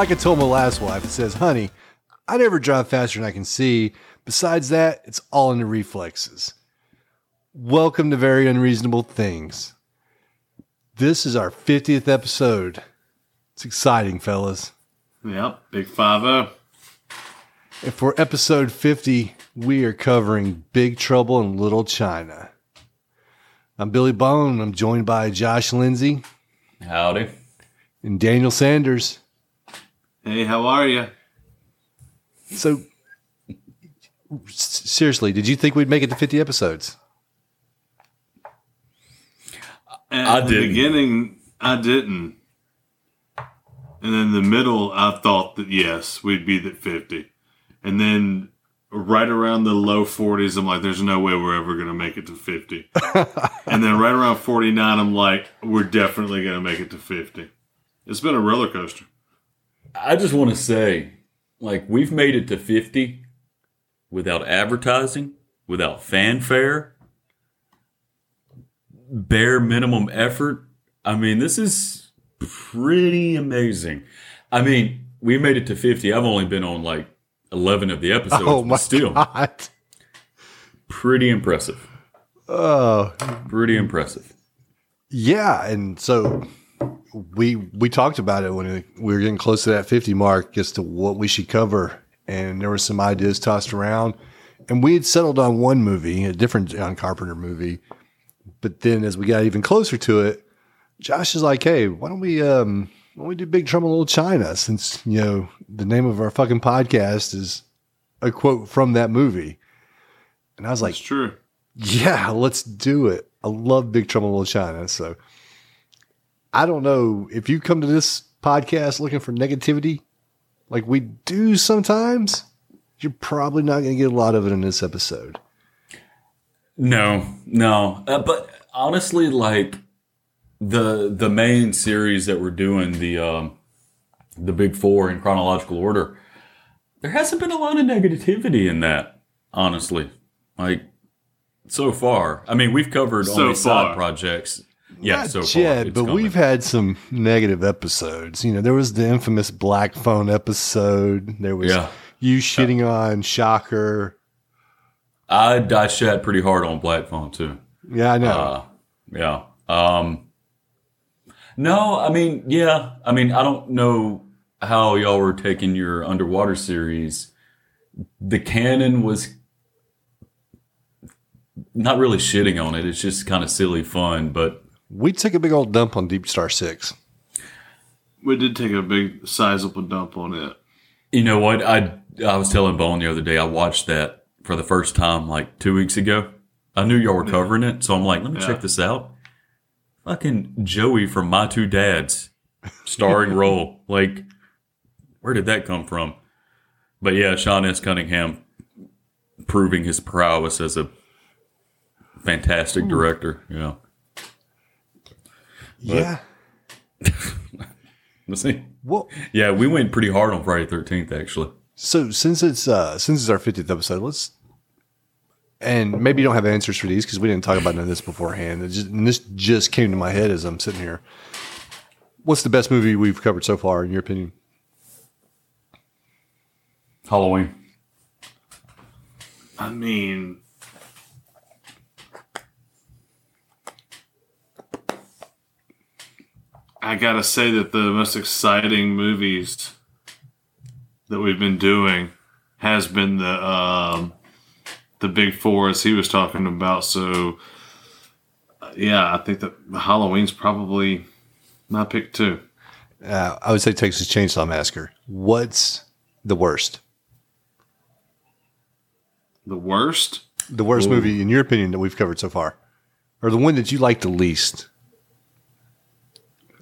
Like I told my last wife, it says, honey, I never drive faster than I can see. Besides that, it's all in the reflexes. Welcome to Very Unreasonable Things. This is our 50th episode. It's exciting, fellas. Yep, big five zero. And for episode 50, we are covering Big Trouble in Little China. I'm Billy Bone. I'm joined by Josh Lindsay Howdy. and Daniel Sanders. Hey, how are you? So, seriously, did you think we'd make it to 50 episodes? At I the didn't. beginning, I didn't. And then in the middle, I thought that yes, we'd be at 50. And then right around the low 40s, I'm like, there's no way we're ever going to make it to 50. and then right around 49, I'm like, we're definitely going to make it to 50. It's been a roller coaster. I just want to say, like, we've made it to 50 without advertising, without fanfare, bare minimum effort. I mean, this is pretty amazing. I mean, we made it to 50. I've only been on like 11 of the episodes, oh but my still God. pretty impressive. Oh, Pretty impressive. yeah. And so we we talked about it when we were getting close to that 50 mark as to what we should cover. And there were some ideas tossed around. And we had settled on one movie, a different John Carpenter movie. But then as we got even closer to it, Josh is like, hey, why don't we um why don't we do Big Trouble in Little China? Since, you know, the name of our fucking podcast is a quote from that movie. And I was like, It's true. yeah, let's do it. I love Big Trouble in Little China. So I don't know if you come to this podcast looking for negativity, like we do sometimes, you're probably not going to get a lot of it in this episode. No, no. Uh, but honestly, like the the main series that we're doing, the um, the big four in chronological order, there hasn't been a lot of negativity in that. Honestly, like so far. I mean, we've covered So only far. side projects. Yeah, Not so far. yet, but coming. we've had some negative episodes. You know, there was the infamous Black Phone episode. There was Yeah. you shitting on Shocker. I I shat pretty hard on Black Phone too. Yeah, I know. Uh, yeah. Um, no, I mean, yeah. I mean, I don't know how y'all were taking your underwater series. The canon was not really shitting on it. It's just kind of silly fun, but we took a big old dump on Deep Star 6. We did take a big, sizable dump on it. you know what? I I was telling Bone the other day. I watched that for the first time like two weeks ago. I knew y'all were covering it, so I'm like, let me Yeah. check this out. Fucking Joey from My Two Dads, starring role. Like, where did that come from? But yeah, Sean S. Cunningham proving his prowess as a fantastic director. Yeah. Yeah. Let's see. Well, Yeah, we went pretty hard on Friday Thirteenth actually. So since it's uh since it's our fiftieth episode, let's and maybe you don't have answers for these because we didn't talk about none of this beforehand. It just, and this just came to my head as I'm sitting here. What's the best movie we've covered so far, in your opinion? Halloween. I mean, I gotta say that the most exciting movies that we've been doing has been the um, the big four, as he was talking about. So, uh, yeah, I think that Halloween's probably my pick too. Uh, I would say Texas Chainsaw Massacre. What's the worst? The worst. The worst movie, in your opinion, that we've covered so far, or the one that you like the least?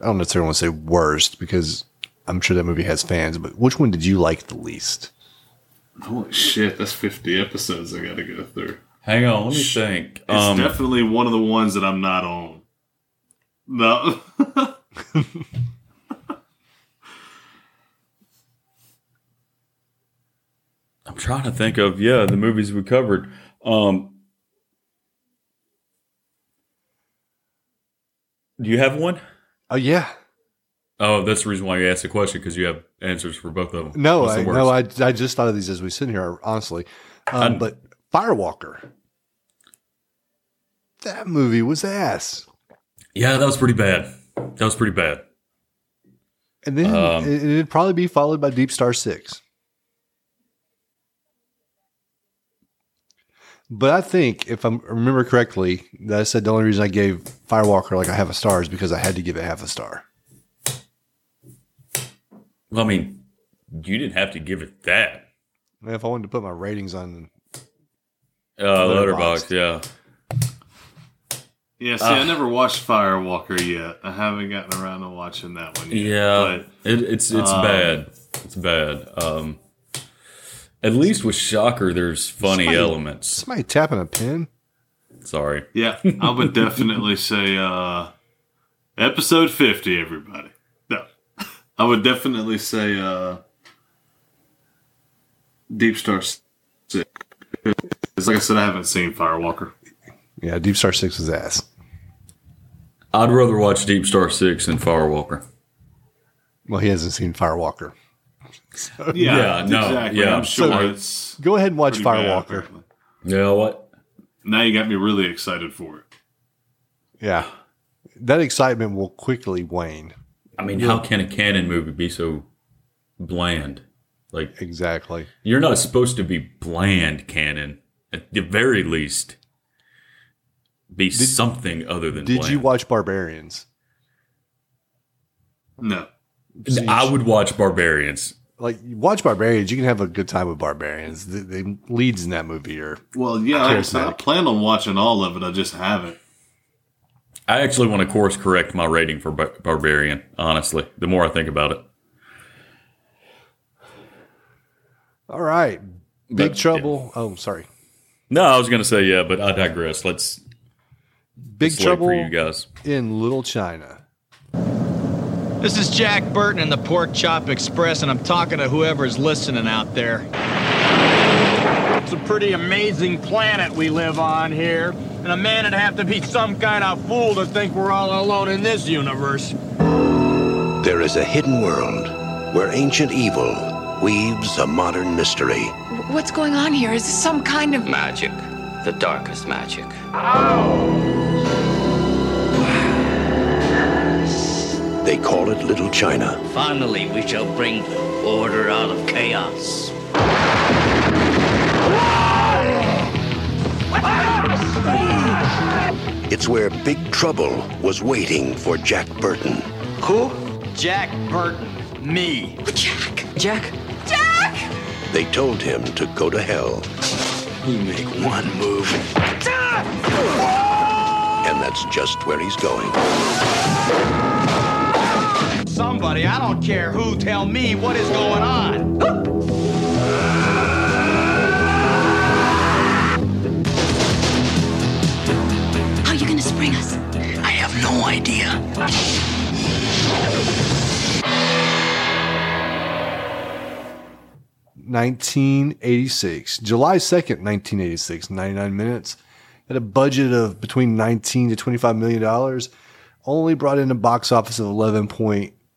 I don't necessarily want to say worst because I'm sure that movie has fans, but which one did you like the least? Holy shit, that's 50 episodes I gotta go through. Hang on, let me think. It's Um, definitely one of the ones that I'm not on. No. I'm trying to think of yeah the movies we covered. Um, do you have one? Oh yeah, Oh, that's the reason why you asked the question because you have answers for both of them. no, I, no, I, I just thought of these as we sit here, honestly. Um, but Firewalker, that movie was ass. yeah, that was pretty bad. That was pretty bad. And then Um, it, it'd probably be followed by Deep Star Six. But I think, if I remember correctly, that I said the only reason I gave Firewalker like a half a star is because I had to give it half a star. Well, I mean, you didn't have to give it that. And if I wanted to put my ratings on, Uh, Letterboxd. letterbox, yeah. Yeah, see, I never watched Firewalker yet. I haven't gotten around to watching that one yet. Yeah, But it, it's it's um, bad. It's bad. Um, at least with Shocker, there's funny Somebody- elements. somebody tapping a pin. Sorry. yeah, I would definitely say uh episode 50, everybody. No. I would definitely say uh Deep Star 6. It's like I said, I haven't seen Firewalker. Yeah, Deep Star Six is ass. I'd rather watch Deep Star Six than Firewalker. Well, he hasn't seen Firewalker. Yeah, no, yeah. I'm sure So- it's Go ahead and watch pretty bad, Firewalker. You know what? Now you got me really excited for it. Yeah, that excitement will quickly wane. I mean, how can a Cannon movie be so bland? Like, Exactly. you're not supposed to be bland, Cannon. At the very least, be something other than Did bland. you watch Barbarians? No. I would watch Barbarians. Like, watch Barbarians, you can have a good time with Barbarians. The, the leads in that movie are Well, yeah, I, I plan on watching all of it. I just haven't. I actually want to course correct my rating for Bar- Barbarian, honestly, the more I think about it. all right. Big But, Trouble. Oh, sorry. No, I was going to say, yeah, but I digress. Let's, Big let's wait Trouble for you guys. in Little China. This is Jack Burton in the Pork Chop Express, and I'm talking to whoever's listening out there. It's a pretty amazing planet we live on here, and a man would have to be some kind of fool to think we're all alone in this universe. There is a hidden world where ancient evil weaves a modern mystery. What's going on here? Is this some kind of. Magic. The darkest magic. They call it Little China. Finally, we shall bring order out of chaos. It's where Big Trouble was waiting for Jack Burton. Who? Jack Burton. Me. Jack! Jack! Jack! They told him to go to hell, You make one move. and that's just where he's going. Somebody, I don't care who, tell me what is going on. How are you gonna spring us? I have no idea. Nineteen eighty six, July second, nineteen eighty six. Ninety nine minutes. At a budget of between nineteen to twenty five million dollars, only brought in a box office of eleven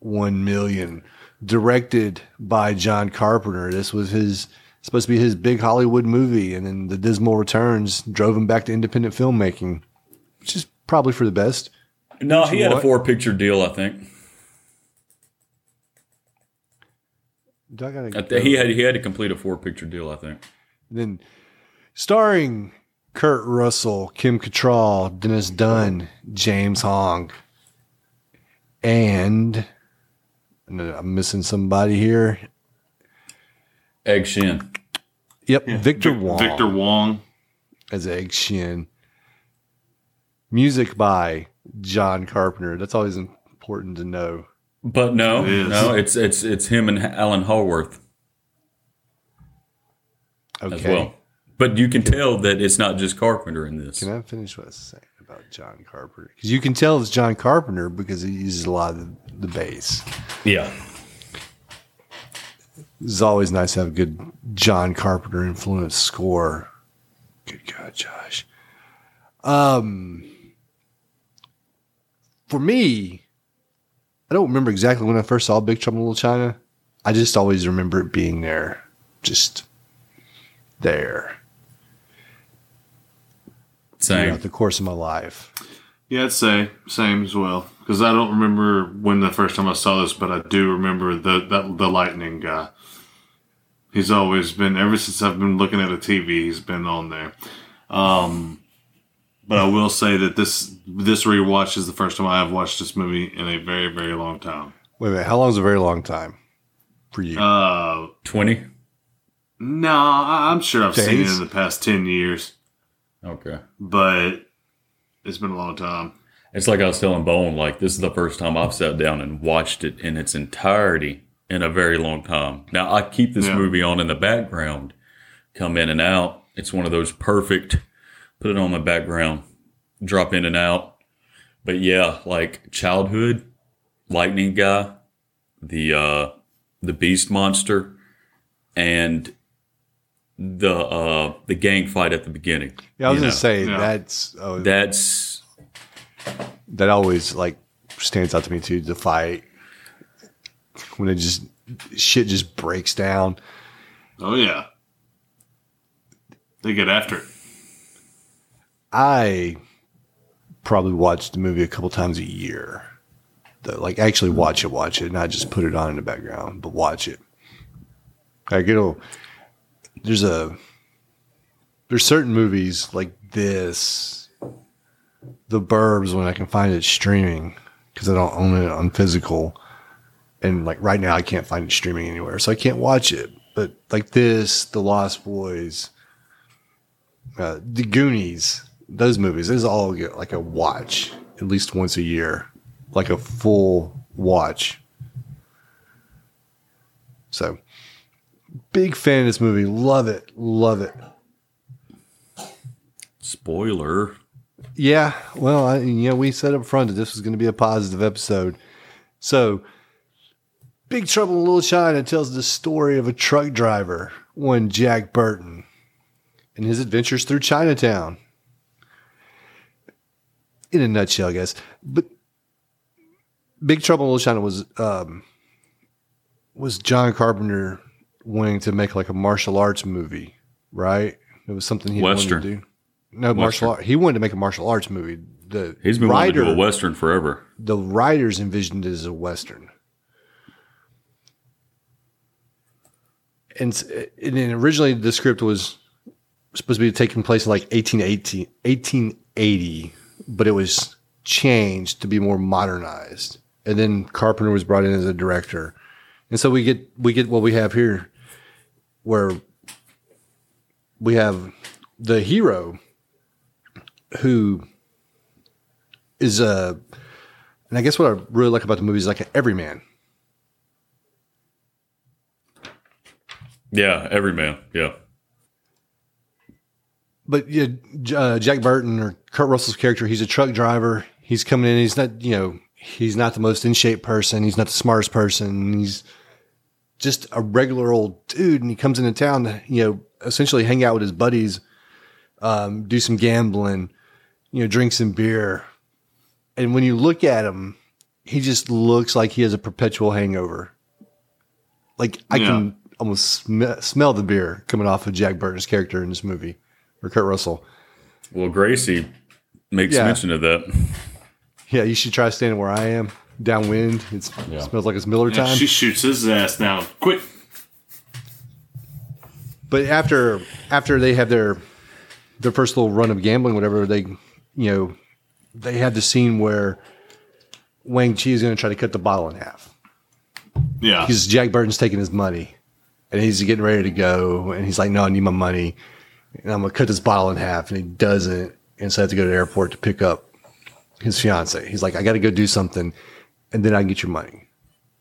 point one million. Directed by John Carpenter. This was his supposed to be his big Hollywood movie, and then the dismal returns drove him back to independent filmmaking, which is probably for the best. No, he had a four picture deal, I think. I gotta I th- He had he had to complete a four picture deal, I think. Then starring Kurt Russell, Kim Cattrall, Dennis Dun, James Hong, and and I'm missing somebody here. Egg Shen. Yep, Victor Vic- Wong Victor Wong. as Egg Shen. Music by John Carpenter. That's always important to know. But no, It is. no, it's it's it's him and Alan Howarth Okay. as well. But you can tell that it's not just Carpenter in this. Can I finish what I was saying about John Carpenter? Because you can tell it's John Carpenter because he uses a lot of the, bass. Yeah, It's always nice to have a good John Carpenter influence score. Good God, Josh. Um, for me, I don't remember exactly when I first saw Big Trouble in Little China. I just always remember it being there, just there same. throughout the course of my life. Yeah, I'd say same as well. Because I don't remember when the first time I saw this, but I do remember the that, the lightning guy. He's always been ever since I've been looking at a TV. He's been on there. Um, but I will say that this this rewatch is the first time I have watched this movie in a very very long time. Wait a minute, how long is a very long time for you? Uh, Twenty. no, I- I'm sure I've seen it in the past ten years, Okay. but it's been a long time. It's like I was telling Bone, like this is the first time I've sat down and watched it in its entirety in a very long time. Now I keep this Yeah. movie on in the background, come in and out. It's one of those perfect, put it on the background, drop in and out. But yeah, like childhood, lightning guy, the uh the beast monster, and the uh the gang fight at the beginning. yeah, I was you gonna know. say Yeah. that's oh, That's that always like stands out to me too. The fight when it just shit just breaks down. Oh yeah, they get after it. I probably watch the movie a couple times a year. The, like actually watch it, watch it, not just put it on in the background, but watch it. Like it'll. There's a. There's certain movies like this, The Burbs, when I can find it streaming because I don't own it on physical, and like right now I can't find it streaming anywhere, so I can't watch it. But like this, The Lost Boys, uh, The Goonies, those movies, those all get like a watch at least once a year, like a full watch. So, big fan of this movie. Love it. Love it. spoiler. Yeah. Well, I, you know, we said up front that this was going to be a positive episode. So, Big Trouble in Little China tells the story of a truck driver, one Jack Burton, and his adventures through Chinatown. In a nutshell, I guess. But Big Trouble in Little China was um, was John Carpenter wanting to make like a martial arts movie, right? It was something he wanted to do. No, martial Western. art. He wanted to make a martial arts movie. The He's been wanting to writer, do a western forever. the writers envisioned it as a western. And, and then originally the script was supposed to be taking place in like 1880, 1880, but it was changed to be more modernized. And then Carpenter was brought in as a director. And so we get we get what we have here where we have the hero who is a and I guess what I really like about the movie is like an everyman. Yeah, every man. Yeah. But yeah, uh, Jack Burton or Kurt Russell's character, he's a truck driver. He's coming in. He's not, you know, he's not the most in shape person. He's not the smartest person. He's just a regular old dude. And he comes into town to, you know, essentially hang out with his buddies, um, do some gambling, you know, drink some beer. And when you look at him, he just looks like he has a perpetual hangover. Like I Yeah. can almost sm- smell the beer coming off of Jack Burton's character in this movie, or Kurt Russell. Well, Gracie makes Yeah. mention of that. Yeah, you should try standing where I am, downwind. It Yeah. smells like it's Miller Yeah, time. she shoots his ass down quick. but after after they have their their first little run of gambling, whatever they, you know, they have the scene where Wang Chi is going to try to cut the bottle in half Yeah, because Jack Burton's taking his money, and he's getting ready to go, and he's like, "No, I need my money, and I'm going to cut this bottle in half," and he doesn't, and so I have to go to the airport to pick up his fiance. He's like, "I got to go do something." And then I get your money.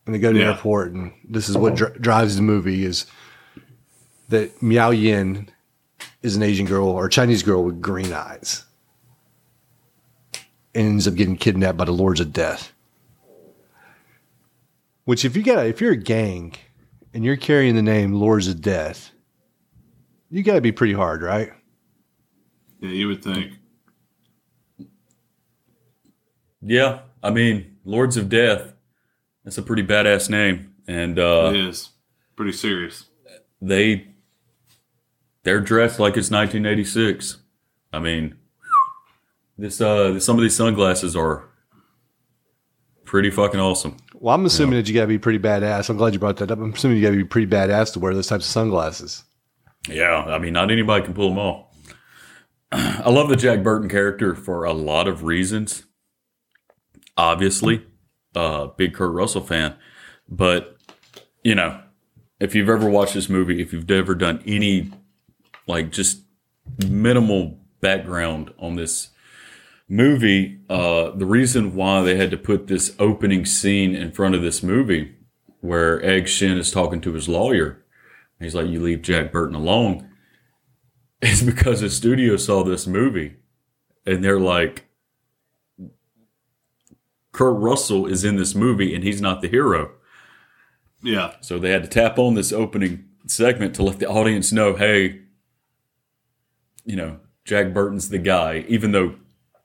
And they go to the airport, and this is what dri- drives the movie is that Miao Yin is an Asian girl or Chinese girl with green eyes, and ends up getting kidnapped by the Lords of Death. Which, if you got, if you're a gang and you're carrying the name Lords of Death, you got to be pretty hard, right? Yeah, you would think. Yeah, I mean, Lords of Death. That's a pretty badass name, and uh, it is pretty serious. they they're dressed like it's 1986. I mean, this uh, some of these sunglasses are pretty fucking awesome. Well, I'm assuming that you got to be pretty badass. I'm glad you brought that up. I'm assuming you got to be pretty badass to wear those types of sunglasses. Yeah, I mean, not anybody can pull them off. I love the Jack Burton character for a lot of reasons. Obviously, uh, big Kurt Russell fan, but you know, if you've ever watched this movie, if you've ever done any like just minimal background on this movie, uh, the reason why they had to put this opening scene in front of this movie where Egg Shen is talking to his lawyer He's like, you leave Jack Burton alone. It's because the studio saw this movie and they're like, Kurt Russell is in this movie and he's not the hero. Yeah, So they had to tap on this opening segment to let the audience know, hey, you know, Jack Burton's the guy, even though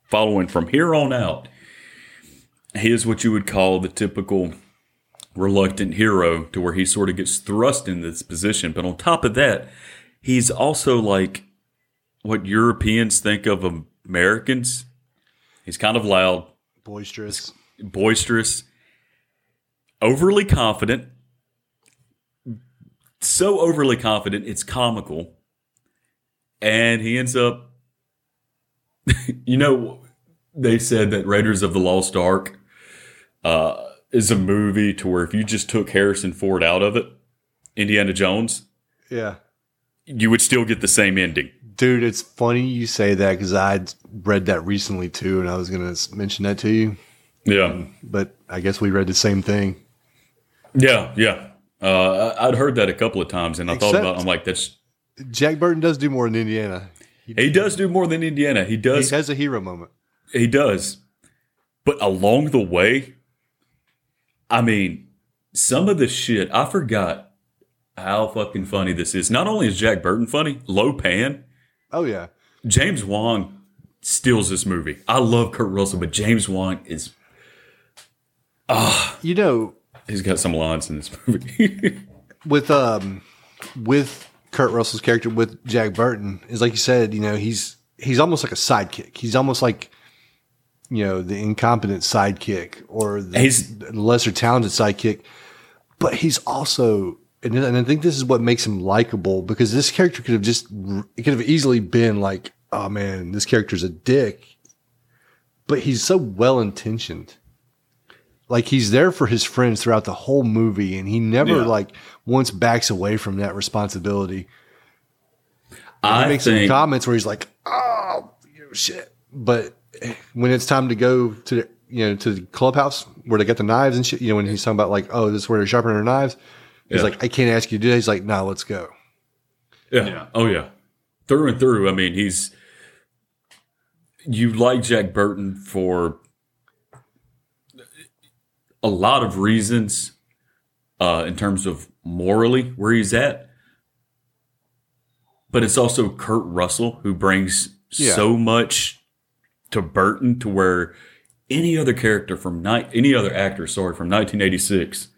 following from here on out, he is what you would call the typical reluctant hero to where he sort of gets thrust in this position. But on top of that, he's also like what Europeans think of Americans. He's kind of loud, Boisterous. boisterous, overly confident. So overly confident, it's comical. And he ends up, you know, they said that Raiders of the Lost Ark uh, is a movie to where if you just took Harrison Ford out of it, Indiana Jones, Yeah. you would still get the same ending. Dude, it's funny you say that because I'd read that recently too, and I was going to mention that to you, Yeah. but I guess we read the same thing. Yeah. Yeah. Uh, I- I'd heard that a couple of times and I thought about it. I'm like, that's, Jack Burton does do more than Indiana. he does do more than Indiana. He He does has a hero moment. He does. But along the way, I mean, some of the shit, I forgot how fucking funny this is. Not only is Jack Burton funny, Lo Pan, Oh, yeah. James Wong steals this movie. I love Kurt Russell, but James Wong is, ah, You know, he's got some lines in this movie. with um with Kurt Russell's character with Jack Burton is like you said, you know, he's he's almost like a sidekick. He's almost like you know, the incompetent sidekick or the He's- lesser talented sidekick. But he's also and, and I think this is what makes him likable because this character could have just it could have easily been like, oh man, this character's a dick. But he's so well intentioned like he's there for his friends throughout the whole movie and he never Yeah. like once backs away from that responsibility he I makes some comments where he's like oh you shit but when it's time to go to the you know to the clubhouse where they got the knives and shit you know when he's talking about like oh this is where they're sharpening their knives he's Yeah. like i can't ask you to do that he's like no let's go yeah. Yeah. Oh, yeah. Through and through. I mean, he's, you like Jack Burton for a lot of reasons uh, in terms of morally where he's at. But it's also Kurt Russell who brings Yeah. so much to Burton to where any other character from ni- any other actor, sorry, from 1986,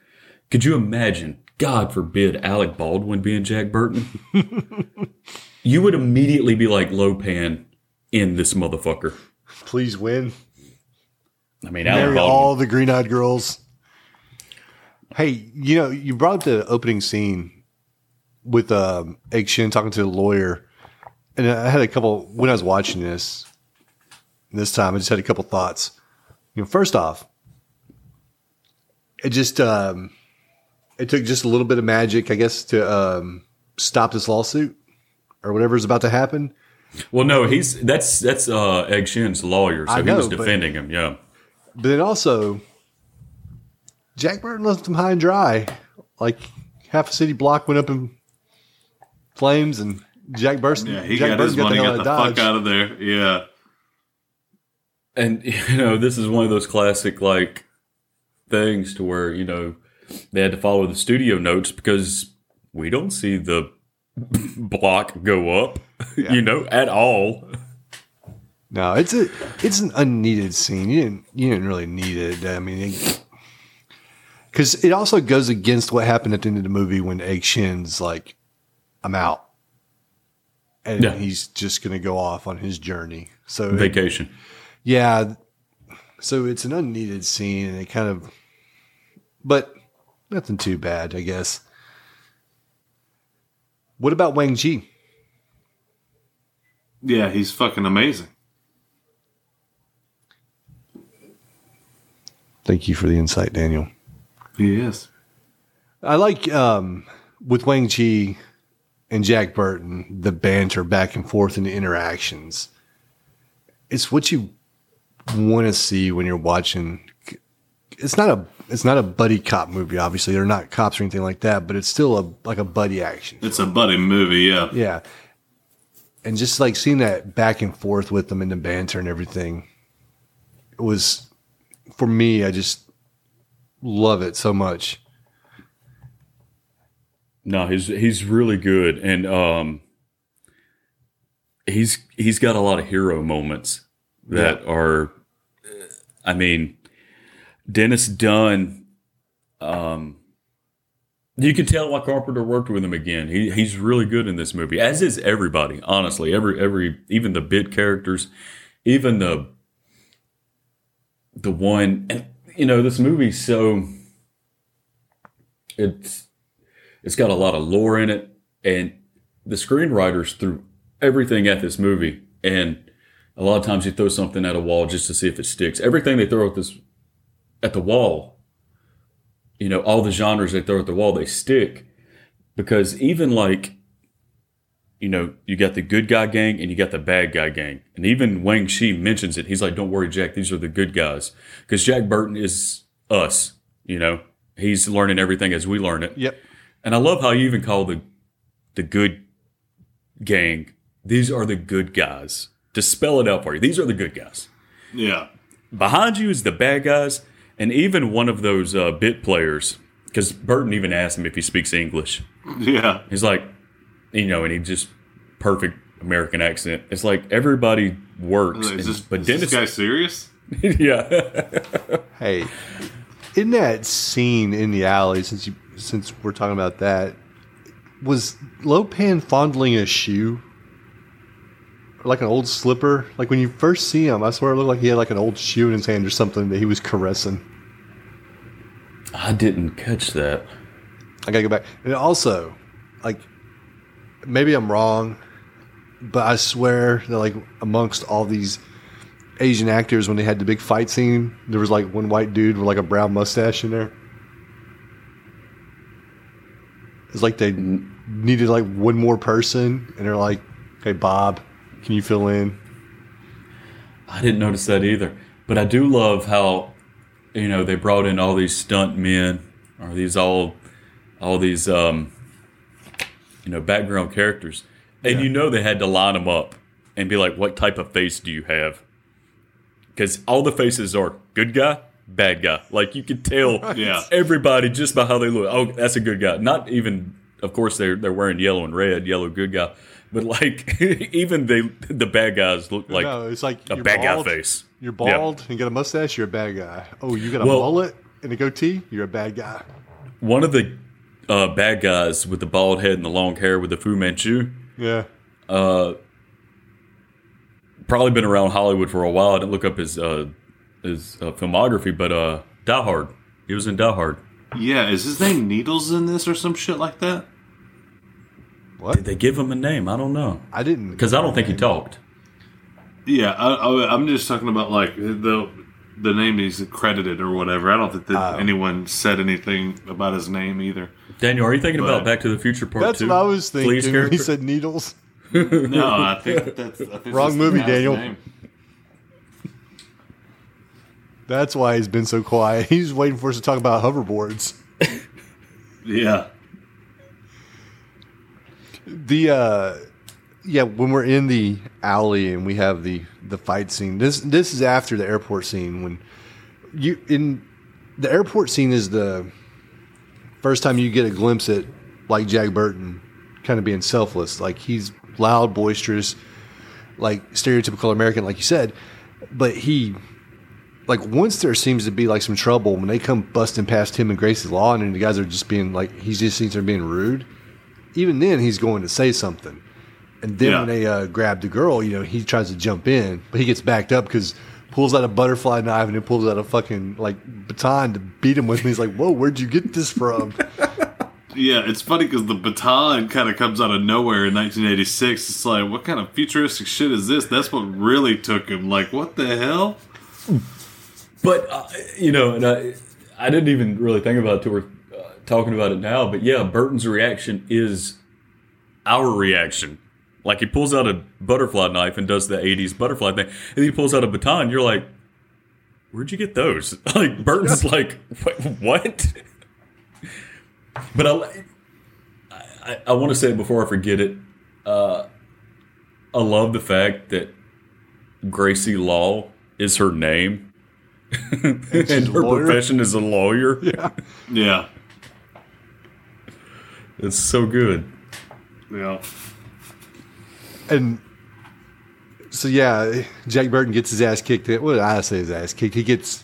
could you imagine? God forbid Alec Baldwin being Jack Burton. you would immediately be like Lopan in this motherfucker. please win I mean, Alec marry Baldwin. all the green-eyed girls hey you know you brought up the opening scene with um, Egg Shen talking to the lawyer, and I had a couple when I was watching this. This time, I just had a couple thoughts. You know, first off, it just um, it took just a little bit of magic, I guess, to um, stop this lawsuit or whatever's about to happen. Well, no, he's that's that's uh, Egg Shen's lawyer, so I he was know, but- defending him. Yeah, But then also, Jack Burton left them high and dry. Like half a city block went up in flames, and Jack Burton. Yeah, he Jack got his Burton money, hell got the out fuck out of there. Yeah. And you know, this is one of those classic like things to where you know they had to follow the studio notes because we don't see the block go up, you know, at all. No, it's a it's an unneeded scene. You didn't you didn't really need it. I mean, because it, also goes against what happened at the end of the movie when Egg Shen's like, "I'm out," and Yeah. he's just gonna go off on his journey. So it- Vacation. yeah, so it's an unneeded scene, and it kind of, but nothing too bad, I guess. What about Wang Chi? Yeah, he's fucking amazing. Thank you for the insight, Daniel. He is. I like um, with Wang Chi and Jack Burton the banter back and forth and the interactions. It's what you want to see when you're watching. It's not a it's not a buddy cop movie. Obviously, they're not cops or anything like that, but it's still a like a buddy action. It's a buddy movie, yeah. Yeah, and just like seeing that back and forth with them and the banter and everything, it was for me. I just love it so much. No, he's he's really good, and um, he's he's got a lot of hero moments that are, uh, I mean, Dennis Dun. Um, you can tell why Carpenter worked with him again. He he's really good in this movie, as is everybody. Honestly, every every even the bit characters, even the the one, and you know this movie so it's it's got a lot of lore in it, and the screenwriters threw everything at this movie. And a lot of times you throw something at a wall just to see if it sticks. Everything they throw at this at the wall, you know, all the genres they throw at the wall, they stick. Because even like, you know, you got the good guy gang and you got the bad guy gang. And even Wang Chi mentions it. He's like, don't worry, Jack, these are the good guys. Because Jack Burton is us, you know. He's learning everything as we learn it. Yep. And I love how you even call the the good gang. These are the good guys. To spell it out for you, these are the good guys. Yeah. Behind you is the bad guys, and even one of those uh, bit players. Because Burton even asked him if he speaks English. Yeah. He's like, you know, and he just perfect American accent. It's like everybody works, Is and- this, but is Dennis, this guy serious? yeah, Hey, in that scene in the alley, since you since we're talking about that, was Lopan fondling a shoe? Like an old slipper? Like when you first see him, I swear it looked like he had like an old shoe in his hand or something that he was caressing. I didn't catch that. I gotta go back. And also, like, maybe I'm wrong, but I swear that like amongst all these Asian actors, when they had the big fight scene, there was like one white dude with like a brown mustache in there. It's like they needed like one more person, and they're like, "Hey, Bob, can you fill in?" I didn't notice that either. But I do love how, you know, they brought in all these stunt men or these all, all these, um, you know, background characters, and you know they had to line them up and be like, "What type of face do you have?" Because all the faces are good guy, bad guy. Like you could tell Yeah. everybody just by how they look. Oh, that's a good guy. Not even, of course, they're they're wearing yellow and red, yellow good guy. But like even they the bad guys look like no, it's like a you're bad guy face. You're Yeah. bald and got a mustache. You're a bad guy. Oh, you got a Well- mullet and a goatee. You're a bad guy. One of the uh, bad guys with the bald head and the long hair with the Fu Manchu Yeah. Uh, probably been around Hollywood for a while. I didn't look up his uh, his uh, filmography, but uh, Die Hard. He was in Die Hard. Yeah. Is his name Needles in this or some shit like that? Did they give him a name? I don't know I didn't because I don't think he talked. Yeah. I, I, I'm just talking about like the the name he's credited or whatever. I don't think that oh. anyone said anything about his name either. Daniel, are you thinking about Back to the Future Part That's Two? what I was thinking. when He said needles. No, I think that's I think Wrong that's movie, Daniel. name. That's why he's been so quiet. He's waiting for us to talk about hoverboards. Yeah. The uh yeah, when we're in the alley and we have the the fight scene. This this is after the airport scene when you in the airport scene is the first time you get a glimpse at like Jack Burton kind of being selfless. Like he's loud, boisterous, like stereotypical American, like you said. But he like once there seems to be like some trouble when they come busting past him and Gracie's lawn and the guys are just being like he just seems to be being rude. Even then he's going to say something. And then Yeah. when they uh, grab the girl, you know, he tries to jump in, but he gets backed up because pulls out a butterfly knife and then pulls out a fucking like baton to beat him with. And he's like, "Whoa, where'd you get this from?" Yeah, it's funny because the baton kind of comes out of nowhere in 1986. It's like, what kind of futuristic shit is this? That's what really took him. Like, what the hell? But uh, you know, and I, I didn't even really think about it till we're talking about it now. But yeah, Burton's reaction is our reaction. Like he pulls out a butterfly knife and does the '80s butterfly thing, and he pulls out a baton. You're like, "Where'd you get those?" Like Burton's like, "What?" But I, I, I want to say it before I forget it. Uh, I love the fact that Gracie Law is her name and she's her lawyer? profession is a lawyer. Yeah, yeah. It's so good. Yeah. and so yeah, Jack Burton gets his ass kicked. What did I say? His ass kicked. He gets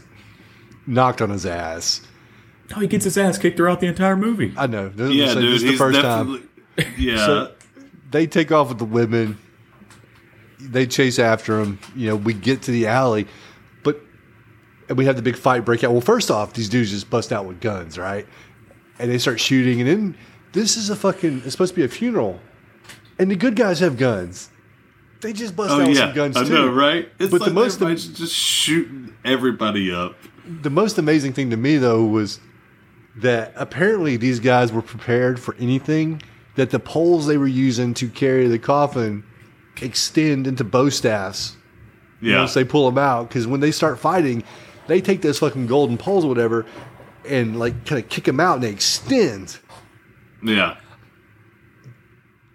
knocked on his ass. Oh, he gets his ass kicked throughout the entire movie. I know. This, Yeah, so dude. this is the first time. Yeah. So- they take off with the women. They chase after him. You know, we get to the alley, but and we have the big fight break out. Well, first off, these dudes just bust out with guns, right? And they start shooting, and then this is a fucking. It's supposed to be a funeral, and the good guys have guns. They just bust oh, out yeah. some guns I too, know, right? It's But like the most everybody's just shooting everybody up. the most amazing thing to me though was that apparently these guys were prepared for anything that the poles they were using to carry the coffin extend into bow staffs Yeah. once they pull them out because when they start fighting they take those fucking golden poles or whatever and like kind of kick them out and they extend yeah.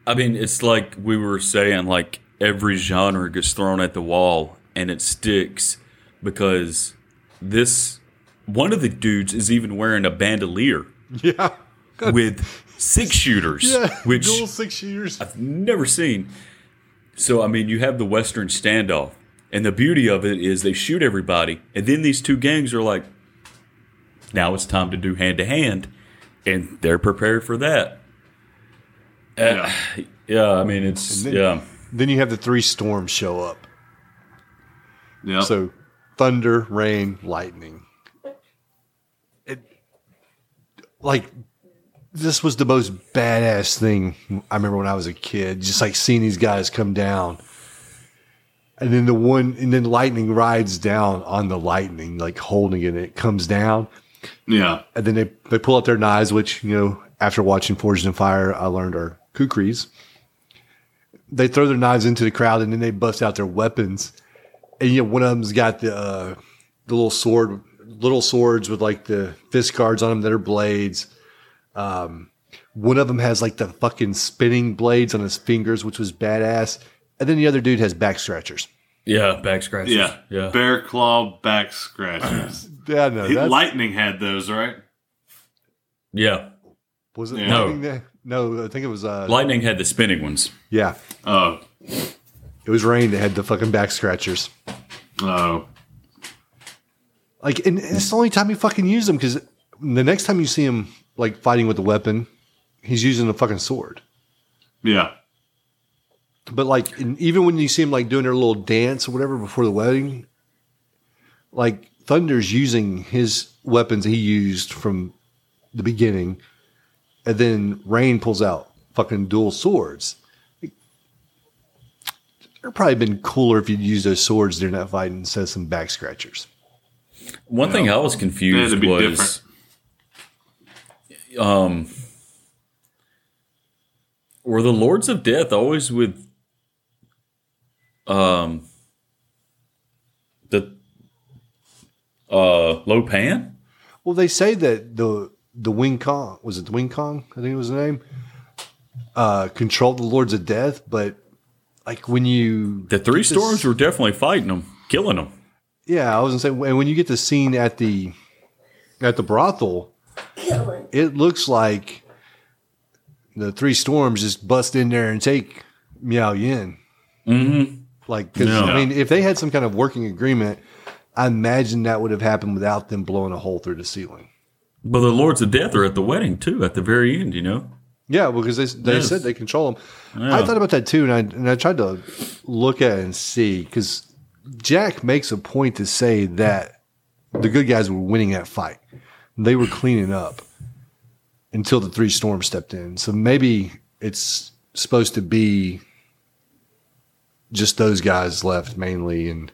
I mean, it's like we were saying, like every genre gets thrown at the wall and it sticks because this one of the dudes is even wearing a bandolier yeah with six shooters, yeah which dual six shooters I've never seen. So I mean, you have the Western standoff, and the beauty of it is they shoot everybody, and then these two gangs are like, now it's time to do hand to hand, and they're prepared for that. Uh, yeah, I mean it's then- yeah. then you have the three storms show up Yeah. So thunder, rain, lightning. It like this was the most badass thing I remember when I was a kid. Just like seeing these guys come down. And then the one and then lightning rides down on the lightning, like holding it, and it comes down. Yeah. And then they, they pull out their knives, which, you know, after watching Forged in Fire, I learned are kukris. They throw their knives into the crowd and then they bust out their weapons. And, you know, one of them's got the, uh, the little sword, little swords with like the fist guards on them that are blades. Um, one of them has like the fucking spinning blades on his fingers, which was badass. And then the other dude has back scratchers. Yeah, back scratchers. Yeah. yeah. Bear claw back scratches. Yeah, no, He- that's, Lightning had those, right? yeah. was it? Yeah. No. Lightning there? No, I think it was, uh, Lightning had the spinning ones. yeah, Oh. it was Rain that had the fucking back scratchers. Oh. Like, and it's the only time he fucking use them because the next time you see him like fighting with a weapon, he's using a fucking sword. Yeah. But like, even when you see him like doing their little dance or whatever before the wedding, like Thunder's using his weapons he used from the beginning, and then Rain pulls out fucking dual swords. It would probably been cooler if you'd used those swords during that fight instead of some back scratchers. One thing I was confused had to be was um were the Lords of Death always with um Uh, Lopan. Well, they say that the the Wing Kong was it the Wing Kong? I think it was the name. Uh, controlled the Lords of Death, but like when you The three storms were definitely fighting them, killing them. Yeah, I was gonna say, and when you get the scene at the at the brothel, it looks like the three storms just bust in there and take Miao Yin. Mm-hmm. Like, 'cause, Yeah. I mean, if they had some kind of working agreement, I imagine that would have happened without them blowing a hole through the ceiling. But the Lords of Death are at the wedding too, at the very end. You know. Yeah, because they they Yes. said they control them. Yeah. I thought about that too, and I and I tried to look at it and see because Jack makes a point to say that the good guys were winning that fight. They were cleaning up until the three storms stepped in. So maybe it's supposed to be just those guys left mainly, and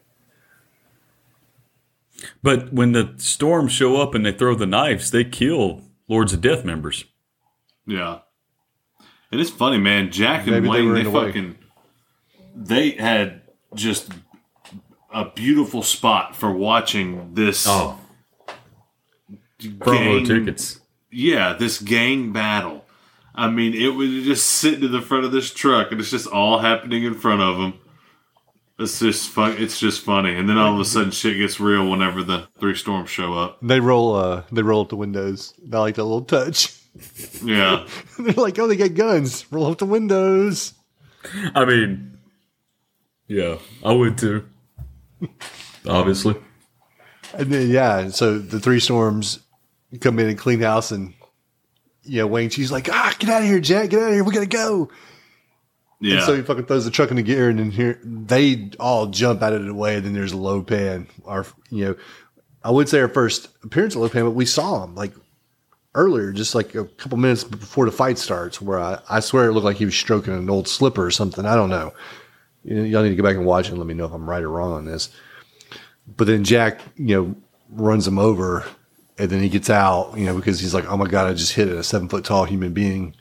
But when the storms show up and they throw the knives, they kill Lords of Death members. Yeah. And it's funny, man. Jack and Maybe they Wang, were they, in the way. fucking they had just a beautiful spot for watching this Oh, front row gang- tickets. Yeah, this gang battle. I mean, it was just sitting in the front of this truck, and it's just all happening in front of them. It's just fun. It's just funny, and then all of a sudden, shit gets real whenever the three storms show up. they roll uh they roll up the windows. I like that little touch. Yeah, They're like, oh, they got guns. Roll up the windows. I mean, yeah, I would too. Obviously. And then yeah, so the three storms come in and clean house, and yeah, Wang Chi's like, ah, get out of here, Jack, get out of here, we gotta go. Yeah. And so he fucking throws the truck in the gear, and then here they all jump out of the way. And then there's Lopan. Our you know, I would say our first appearance of Lopan, but we saw him like earlier, just like a couple minutes before the fight starts, where I, I swear it looked like he was stroking an old slipper or something. I don't know. You know, y'all need to go back and watch it and let me know if I'm right or wrong on this. But then Jack, you know, runs him over, and then he gets out, you know, because he's like, "Oh my god, I just hit a seven foot tall human being."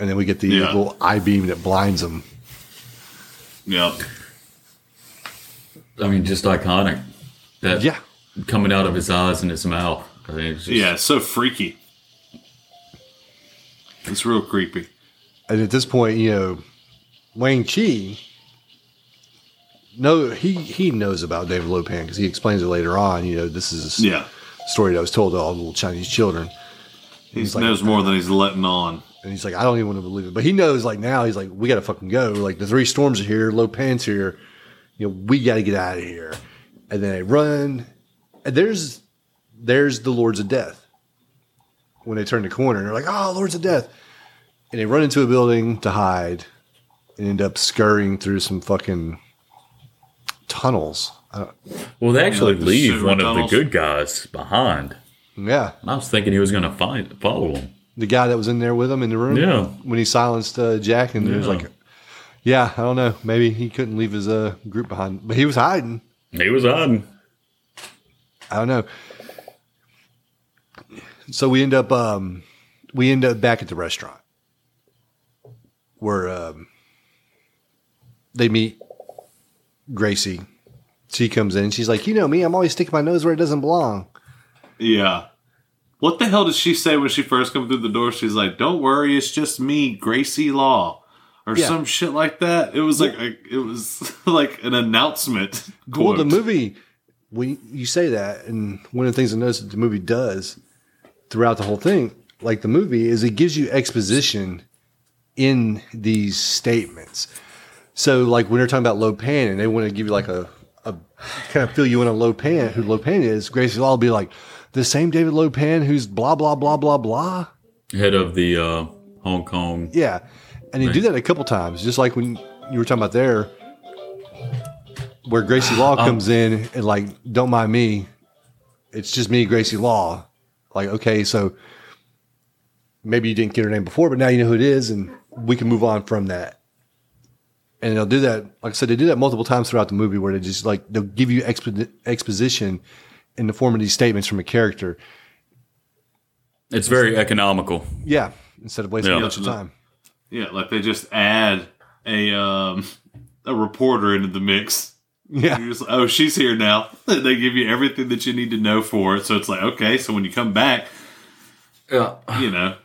And then we get the Yeah. little eye beam that blinds him. yeah. I mean, just iconic. That Yeah. coming out of his eyes and his mouth. I think it's just, Yeah, it's so freaky. It's real creepy. And at this point, you know, Wang Chi, no, he he knows about David Lopan because he explains it later on. You know, this is a Yeah, story that was told to all the little Chinese children. he He's like- knows more than he's letting on. And he's like, I don't even want to believe it. But he knows, like, now he's like, we got to fucking go. Like, the three storms are here, low Lopan's here. You know, we got to get out of here. And then they run. And there's, there's the Lords of Death. When they turn the corner, and they're like, oh, Lords of Death. And they run into a building to hide and end up scurrying through some fucking tunnels. Well, they actually Like the leave sewer one of the good guys behind. yeah. I was thinking he was going to find follow him. The guy that was in there with him in the room. Yeah. When he silenced uh, Jack, and he was Yeah. like, yeah, I don't know. Maybe he couldn't leave his uh, group behind, but he was hiding. He was hiding. I don't know. So we end up um, we end up back at the restaurant where um, they meet Gracie. She comes in. She's like, "You know me. I'm always sticking my nose where it doesn't belong." Yeah. What the hell did she say when she first come through the door? She's like, "Don't worry, it's just me, Gracie Law." Or Yeah. some shit like that. It was like a, it was like an announcement. Well, the movie, when you say that, and one of the things I noticed that the movie does throughout the whole thing, like the movie, is it gives you exposition in these statements. So, like when they're talking about Low Lopan, and they want to give you like a, a kind of fill you in on Lopan, who Low Lopan is, Gracie Law will be like the same David Lopan who's blah blah blah blah blah. Head of the uh, Hong Kong. Yeah, and they do that a couple times, just like when you were talking about there, where Gracie Law comes in and like, don't mind me, it's just me, Gracie Law. Like, okay, so maybe you didn't get her name before, but now you know who it is, and we can move on from that. And they'll do that, like I said, they do that multiple times throughout the movie, where they just like they'll give you expo- exposition in the form of these statements from a character. It's very economical. Yeah, instead of wasting Yeah. a bunch of time. yeah, like they just add a um a reporter into the mix. Yeah. You're just like, oh, she's here now. they give you everything that you need to know for it. So it's like, okay, so when you come back, Yeah. you know,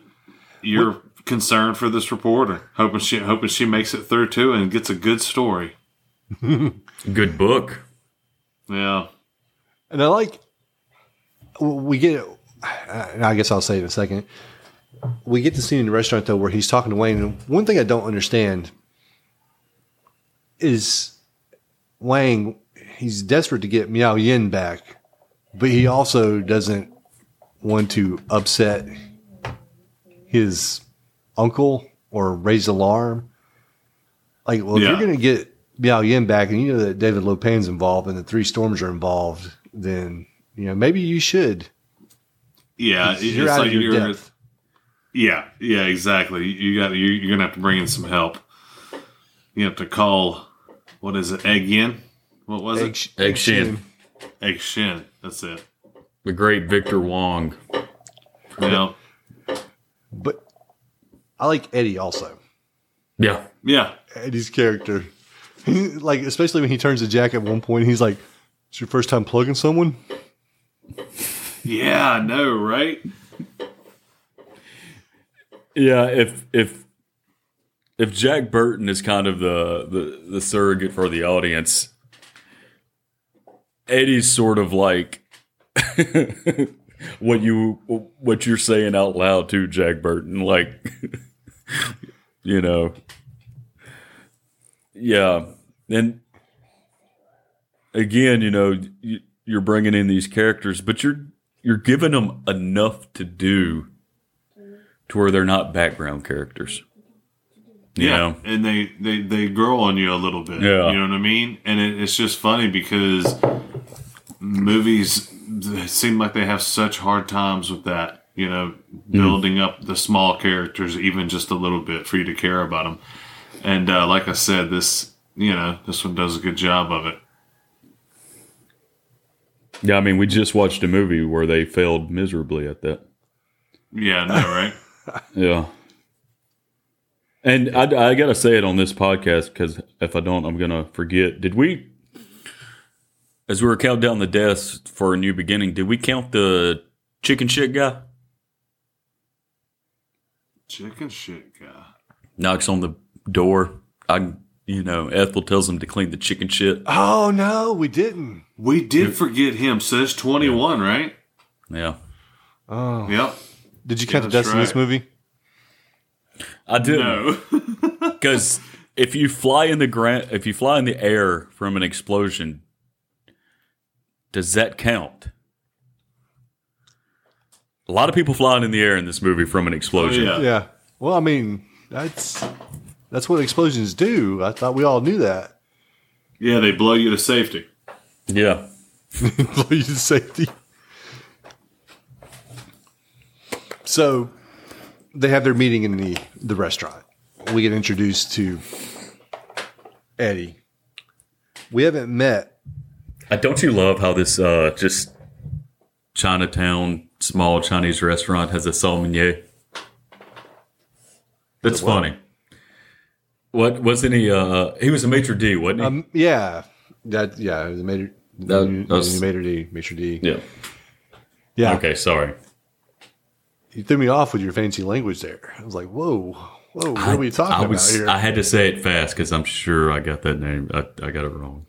you're concerned for this reporter, hoping she hoping she makes it through too and gets a good story. Good book. Yeah. And I like, we get, I guess I'll say it in a second. We get the scene in the restaurant though where he's talking to Wang. And one thing I don't understand is Wang, he's desperate to get Miao Yin back, but he also doesn't want to upset his uncle or raise alarm. Like, well, if you're going to get Miao Yin back and you know that David Lopan's involved and the three storms are involved, then, you know, maybe you should. Yeah. It's- you're out like of your you're, depth. yeah, yeah, exactly. You got you, you're gonna have to bring in some help. You have to call. What is it? Egg Yin? What was Egg, it? sh- Egg Shen. Egg Shen. That's it. The great Victor Wong. Yeah. But I like Eddie also. Yeah. Yeah. Eddie's character. He, like, especially when he turns to Jack at one point, he's like, It's your first time plugging someone? Yeah, I know, right? Yeah, if if if Jack Burton is kind of the the, the surrogate for the audience, Eddie's sort of like what you what you're saying out loud to Jack Burton, like you know, yeah, and again, you know, you, you're bringing in these characters, but you're you're giving them enough to do to where they're not background characters. You yeah, know? and they, they they grow on you a little bit. Yeah. you know what I mean. And it, it's just funny because movies seem like they have such hard times with that. You know, building up the small characters even just a little bit for you to care about them. And uh, like I said, this you know this one does a good job of it. Yeah, I mean, we just watched a movie where they failed miserably at that. Yeah, I know, right? Yeah. And I, I got to say it on this podcast because if I don't, I'm going to forget. Did we, as we were counting down the deaths for a new beginning, did we count the chicken shit guy? Chicken shit guy. Knocks on the door. I, you know, Ethel tells him to clean the chicken shit. Oh, no, we didn't. We did forget him. Says twenty one, right? Yeah. Oh. Yep. Did you count the that's deaths in this movie? I did. No. Because if you fly in the gra- if you fly in the air from an explosion, does that count? A lot of people flying in the air in this movie from an explosion. Oh, yeah. Yeah. Well, I mean, that's that's what explosions do. I thought we all knew that. yeah, they blow you to safety. yeah. Blow you to safety. So they have their meeting in the, the restaurant. We get introduced to Eddie. We haven't met. Uh, don't you love how this uh, just Chinatown small Chinese restaurant has a sommelier? That's funny. What wasn't he? Uh, he was a maitre d, wasn't he? Um, yeah, that yeah, the mater, That- the that's- mater d, maître d. yeah. Yeah, Okay. Sorry. You threw me off with your fancy language there. I was like, whoa, whoa, what are we talking I was, about here? I had to say it fast because I'm sure I got that name. I, I got it wrong.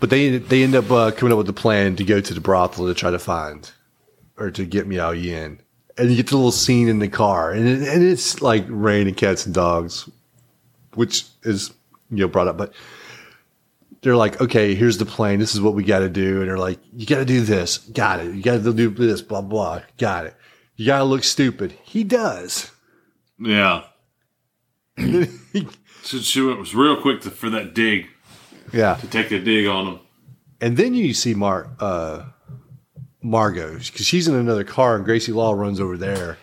But they they end up uh, coming up with a plan to go to the brothel to try to find or to get Miao Yin. And you get the little scene in the car, and it, and it's like rain and cats and dogs, which is you know brought up. But they're like, okay, here's the plan. This is what we got to do. And they're like, you got to do this. Got it. You got to do this. Blah blah. Got it. You got to look stupid. He does. Yeah. She, she was real quick to, for that dig, yeah. to take a dig on him. And then you see Mar uh, Margot because she's in another car, and Gracie Law runs over there.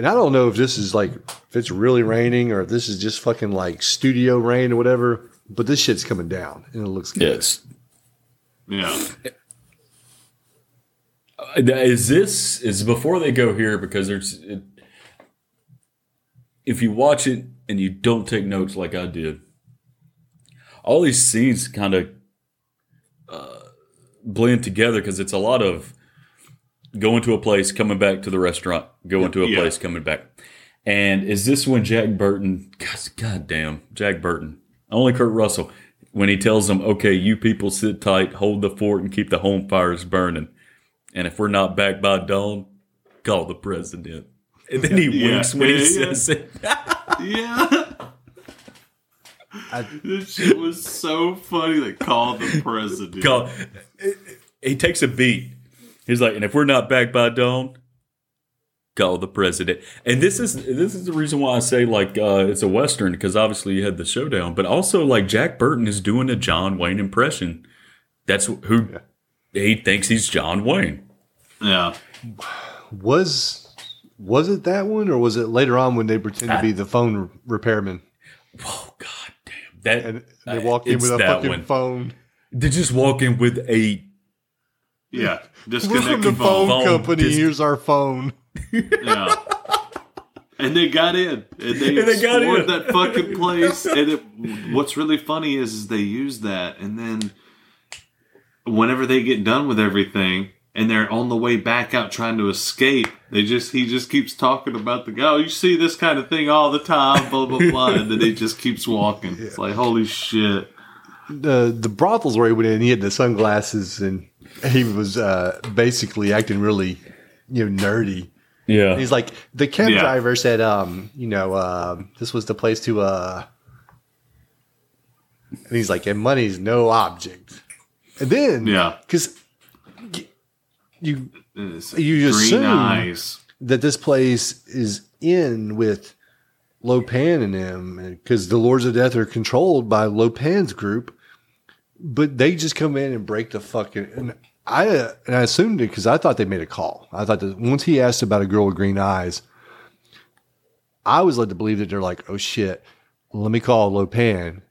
And I don't know if this is like if it's really raining or if this is just fucking like studio rain or whatever. But this shit's coming down, and it looks good. Yes. Yeah. Is this is before they go here because there's it, if you watch it and you don't take notes like I did, all these scenes kind of uh, blend together because it's a lot of going to a place, coming back to the restaurant, going to a Yeah. place, coming back. And is this when Jack Burton? God, damn, Jack Burton. Only Kurt Russell when he tells them, "Okay, you people sit tight, hold the fort, and keep the home fires burning. And if we're not back by dawn, call the president." And then he Yeah. winks when he Yeah, yeah. says it. Yeah. That shit was so funny. They called the president. Call, he takes a beat. He's like, and if we're not back by dawn, call the president. And this is this is the reason why I say like uh, it's a western because obviously you had the showdown, but also like Jack Burton is doing a John Wayne impression. That's who he thinks he's John Wayne. Yeah. Was was it that one, or was it later on when they pretend to be the phone repairman Oh God damn that! and they walk in with a fucking one. phone? They just walk in with a Yeah. We're Disconnect from the phone, phone. company. Dis- Here's our phone. Yeah. And they got in, and they, And they got explored in. that fucking place. And it, what's really funny is, is they use that, and then whenever they get done with everything, and they're on the way back out trying to escape, they just he just keeps talking about the guy. Oh, you see this kind of thing all the time, blah blah blah, and then he just keeps walking. It's like holy shit. the the brothels where he went in, he had the sunglasses and he was uh, basically acting really, you know, nerdy. yeah. He's like the cab Yeah. driver said, um, you know, um, this was the place to, uh, and he's like, and money's no object. And then, Yeah. because you And it's You assume- eyes. that this place is in with Lopan and him because the Lords of Death are controlled by Lopan's group, but they just come in and break the fucking. I uh, and I assumed it because I thought they made a call. I thought that once he asked about a girl with green eyes, I was led to believe that they're like, oh shit, let me call Lopan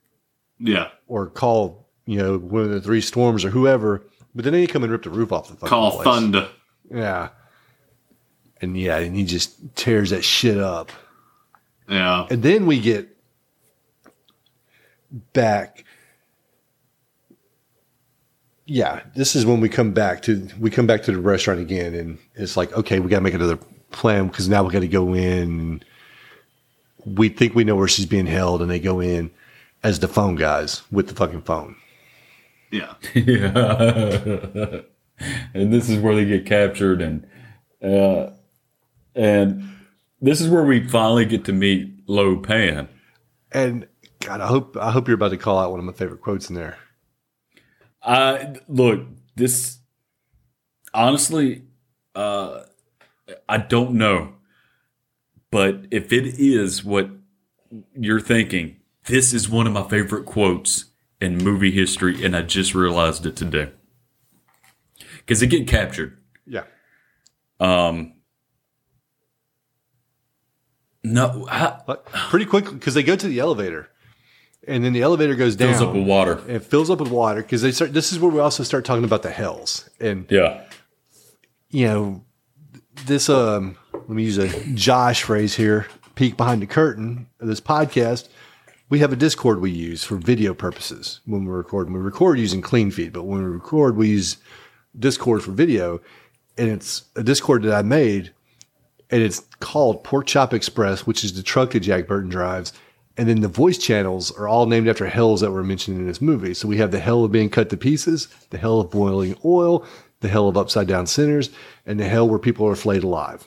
Yeah. or call you know one of the three storms or whoever. But then they come and rip the roof off the fucking Call place. Thunder. Yeah. And yeah, and he just tears that shit up. Yeah. And then we get back. Yeah, this is when we come back to we come back to the restaurant again, and it's like, okay, we got to make another plan because now we got to go in. We think we know where she's being held, and they go in as the phone guys with the fucking phone. Yeah. Yeah. and this is where they get captured and uh, and this is where we finally get to meet Lo Pan. And God, I hope I hope you're about to call out one of my favorite quotes in there. I look, this honestly uh I don't know. But if it is what you're thinking, this is one of my favorite quotes in movie history and I just realized it today. Cuz they get captured. Yeah, Um No, I, pretty quickly because they go to the elevator, and then the elevator goes down. fills up with water. and it fills up with water because they start. This is where we also start talking about the hells, and Yeah. you know, this. Um, let me use a Josh phrase here. Peek behind the curtain of this podcast. We have a Discord we use for video purposes when we record. We record using Cleanfeed, but when we record, we use Discord for video, and it's a Discord that I made, and it's called Pork Chop Express, which is the truck that Jack Burton drives. And then the voice channels are all named after hells that were mentioned in this movie. So we have the hell of being cut to pieces, the hell of boiling oil, the hell of upside down sinners, and the hell where people are flayed alive.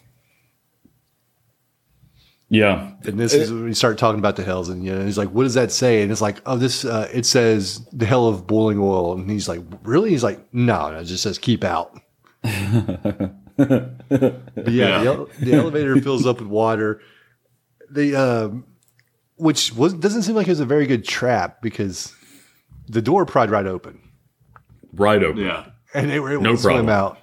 Yeah. And this is when we start talking about the hells, and you know, he's like, "What does that say?" And it's like, "Oh, this uh, it says the hell of boiling oil." And he's like, "Really?" He's like, "No, no, it just says keep out." but yeah, Yeah. The, ele- the elevator fills up with water. The um, which was doesn't seem like it was a very good trap because the door pried right open, Right open. Yeah. and they were able No to swim problem. out.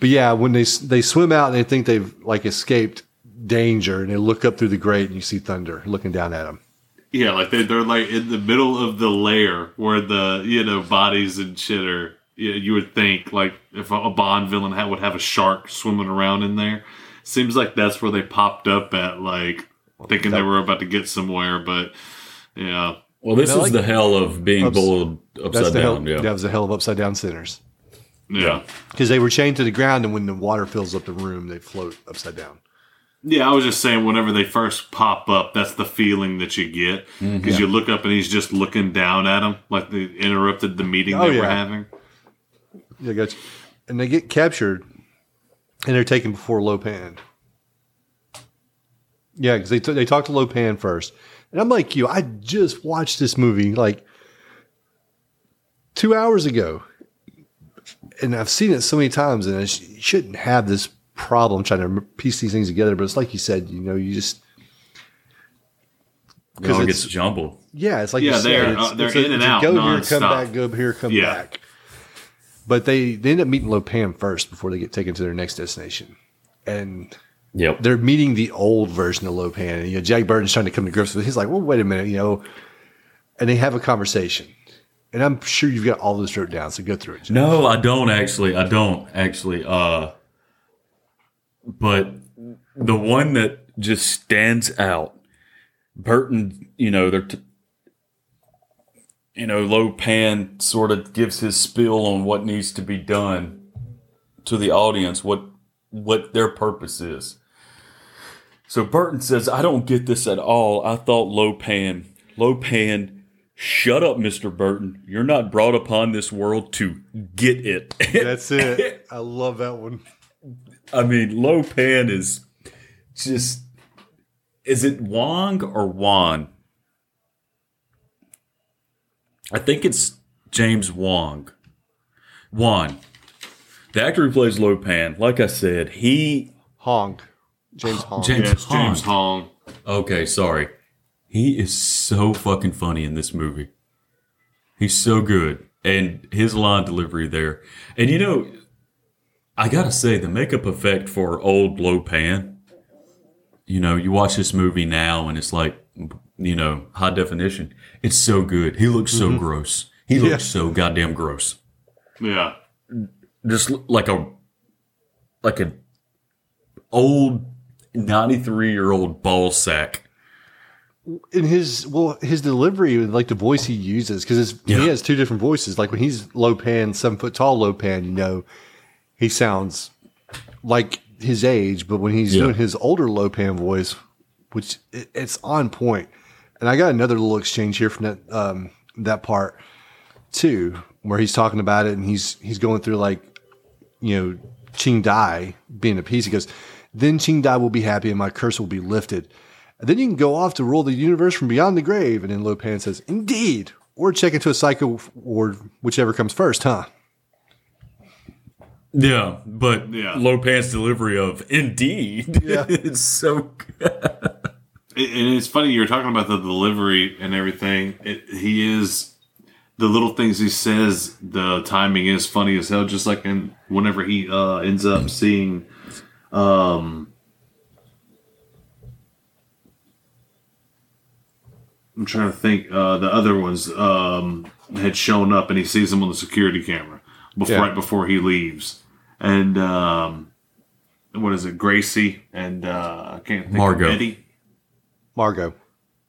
But yeah, when they they swim out and they think they've like escaped danger, and they look up through the grate and you see Thunder looking down at them. Yeah, like they, they're like in the middle of the lair where the you know bodies and shit are. You, you would think like if a, a Bond villain ha would have a shark swimming around in there. Seems like that's where they popped up at, like thinking they were about to get somewhere. But yeah, Well, this Now, is like- the hell of being Ups- boiled That's upside the hell. down. Yeah. That was the hell of upside down sinners Yeah. because they were chained to the ground, and when the water fills up the room, they float upside down. Yeah, I was just saying, whenever they first pop up, that's the feeling that you get mm-hmm. because you look up and he's just looking down at them, like they interrupted the meeting Oh, they were having. Yeah, gotcha. And they get captured, and they're taken before Lopan. Yeah, because they t- they talk to Lopan first, and I'm like you. I just watched this movie like two hours ago, and I've seen it so many times, and I sh- shouldn't have this problem trying to piece these things together. But it's like you said, you know, you just because It gets jumbled. yeah, it's like Yeah, you they're, it's, uh, they're it's a- in and it's a out Go here, come back. Go here, come Yeah. back. But they they end up meeting Lopan first before they get taken to their next destination, and Yep. they're meeting the old version of Lopan. And you know, Jack Burton's trying to come to grips with. it. He's like, "Well, wait a minute," you know, and they have a conversation. And I'm sure you've got all this wrote down, so go through it. Jack. No, I don't actually. I don't actually. Uh, but the one that just stands out, Burton. You know, they're. T- you know, Lopan sort of gives his spiel on what needs to be done to the audience, what what their purpose is. So Burton says, "I don't get this at all. I thought Lopan, Lopan, shut up, Mister Burton. You're not brought upon this world to get it." That's it. I love that one. I mean, Lopan is just. Is it Wong or Wan? I think it's James Wong. Wan. The actor who plays Lopan, like I said, he. Hong, James Hong. James Yeah, it's James Hong. Hong. Okay, sorry. He is so fucking funny in this movie. He's so good. And his line delivery there. And you know, I gotta say, the makeup effect for old Lopan, you know, you watch this movie now and it's like, you know, high definition. It's so good. He looks so mm-hmm. gross. He looks so goddamn gross. Yeah. Just like a, like an old 93 year old ball sack. in his well his delivery like the voice he uses because Yeah. he has two different voices like when he's Lo Pan seven foot tall Lo Pan you know he sounds like his age but when he's Yeah. doing his older Lo Pan voice which it, it's on point. point and i got another little exchange here from that um that part too where he's talking about it and he's he's going through like you know ching dai being a piece he goes then ching dai will be happy and my curse will be lifted and then you can go off to rule the universe from beyond the grave. And then Lopan says, Indeed. Or check into a psycho ward, whichever comes first, huh? Yeah, but Yeah. Lopan's delivery of indeed Yeah. it's so good. It- and it's funny you're talking about the delivery and everything. It, he is the little things he says. The timing is funny as hell. Just like in whenever he uh, ends up seeing, um, I'm trying to think. Uh, the other ones um, had shown up, and he sees them on the security camera before, Yeah. right before he leaves. And um, what is it, Gracie and uh, I can't think Margot. of Eddie. Margot.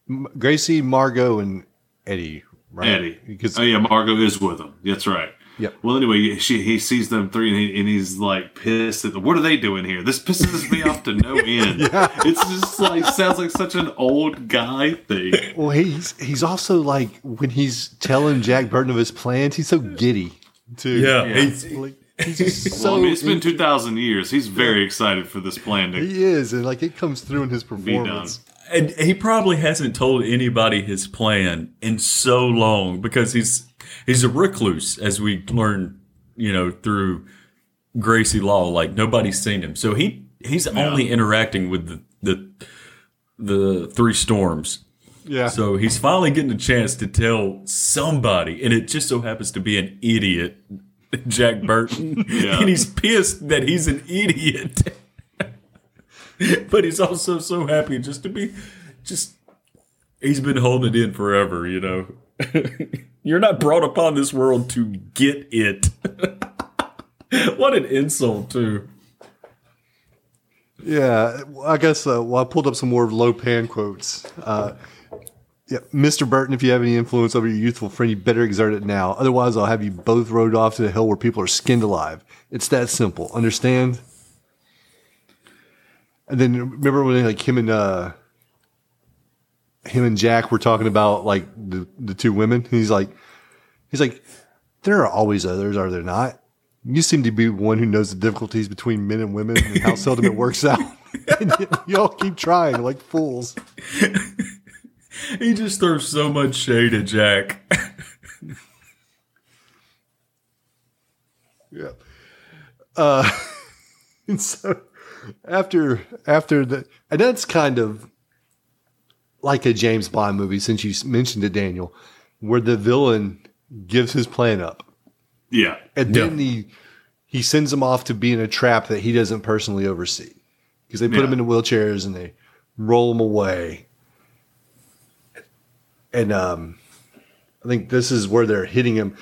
M- Gracie, Margot, and Eddie, right? Eddie. Because, oh yeah, Margot is with him. That's right. Yep. Well, anyway, she, he sees them three, and, he, and he's like pissed. At, the, what are they doing here? This pisses me off to no end. yeah. It's just like sounds like such an old guy thing. well, he's he's also like, when he's telling Jack Burton of his plans, he's so giddy, too. Yeah, Yeah. he's- Like, he's just Well, so. I mean, it's been two thousand years. He's very excited for this plan to He is. And, like, it comes through in his performance. and he probably hasn't told anybody his plan in so long because he's he's a recluse, as we learned, you know, through Gracie Law. Like nobody's seen him, so he he's only interacting with the the the three storms. Yeah. So he's finally getting a chance to tell somebody, and it just so happens to be an idiot, Jack Burton. Yeah. and he's pissed that he's an idiot. but he's also so happy just to be, just, he's been holding it in forever, you know. You're not brought upon this world to get it. what an insult, too. Yeah, I guess uh, well, I pulled up some more Lo Pan quotes. Uh, Yeah, Mr. Burton, if you have any influence over your youthful friend, you better exert it now. Otherwise, I'll have you both rode off to the hell where people are skinned alive. It's that simple. Understand? And then remember when like him and uh him and Jack were talking about like the the two women. He's like he's like there are always others, are there not? You seem to be one who knows the difficulties between men and women and how seldom it works out. and y'all keep trying like fools. He just throws so much shade at Jack. Yeah. Uh, and so after after the and that's kind of like a James Bond movie since you mentioned it, Daniel, where the villain gives his plan up Yeah. and then he he sends them off to be in a trap that he doesn't personally oversee because they put Yeah. them in wheelchairs and they roll him away. And um, I think this is where they're hitting him.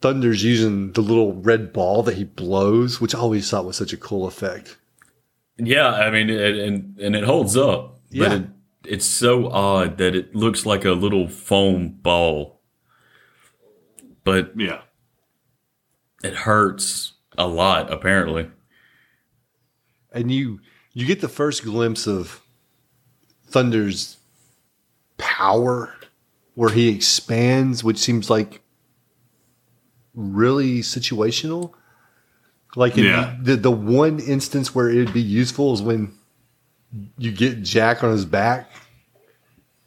Thunder's using the little red ball that he blows, which I always thought was such a cool effect. Yeah, I mean, it, and and it holds up, but Yeah. it, it's so odd that it looks like a little foam ball, but Yeah. it hurts a lot. Apparently, and you you get the first glimpse of Thunder's power where he expands, which seems like really situational. Like in Yeah. the the one instance where it'd be useful is when you get Jack on his back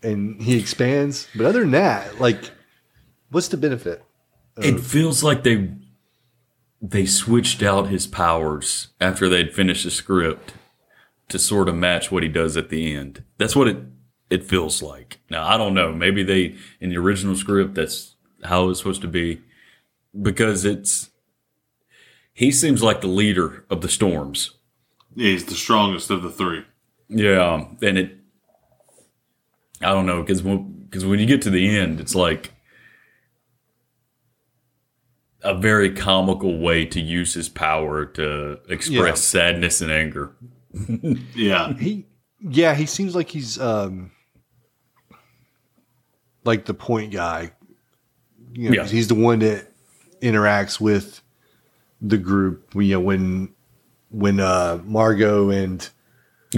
and he expands. But other than that, like what's the benefit? it feels like they they switched out his powers after they'd finished the script to sort of match what he does at the end. That's what it it feels like. Now I don't know. Maybe they in the original script that's how it's supposed to be because it's he seems like the leader of the storms. Yeah, he's the strongest of the three. Yeah, and it I don't know because because when you get to the end, it's like a very comical way to use his power to express Yeah. sadness and anger. Yeah. He yeah, he seems like he's um like the point guy. You know, Yeah. he's the one that interacts with the group. You know, when when uh Margot and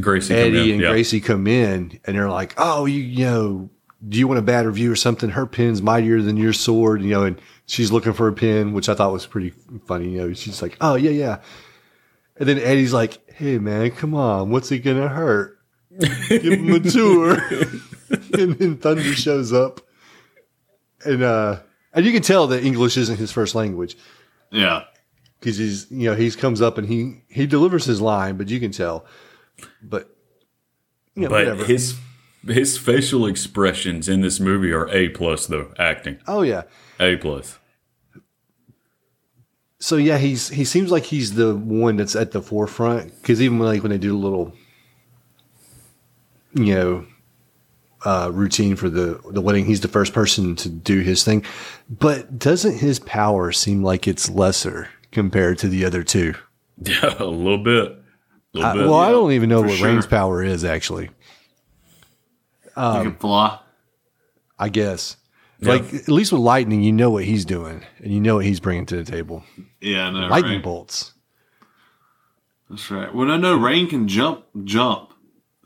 Gracie, Eddie and yeah. Gracie come in and they're like, "Oh, you you know, do you want a bad review or something? Her pin's mightier than your sword." You know, and she's looking for a pin, which I thought was pretty funny. You know, she's like, "Oh yeah, yeah," and then Eddie's like, "Hey man, come on, what's it gonna hurt? Give him a tour." and then Thunder shows up, and uh, and you can tell that English isn't his first language Yeah. because he's you know he comes up and he he delivers his line, but you can tell. But you know, but whatever. his his facial expressions in this movie are a plus though acting oh yeah. a plus. So yeah, he's he seems like he's the one that's at the forefront because even when, like when they do a little, you know, uh, routine for the the wedding, he's the first person to do his thing. But doesn't his power seem like it's lesser compared to the other two? Yeah, a little bit. A bit. well, I don't even know what sure. Rain's power is actually. Um, you can fly. I guess. Yeah. Like at least with lightning, you know what he's doing, and you know what he's bringing to the table. Yeah, I know. lightning right? bolts. That's right. Well, I know Rain can jump, jump.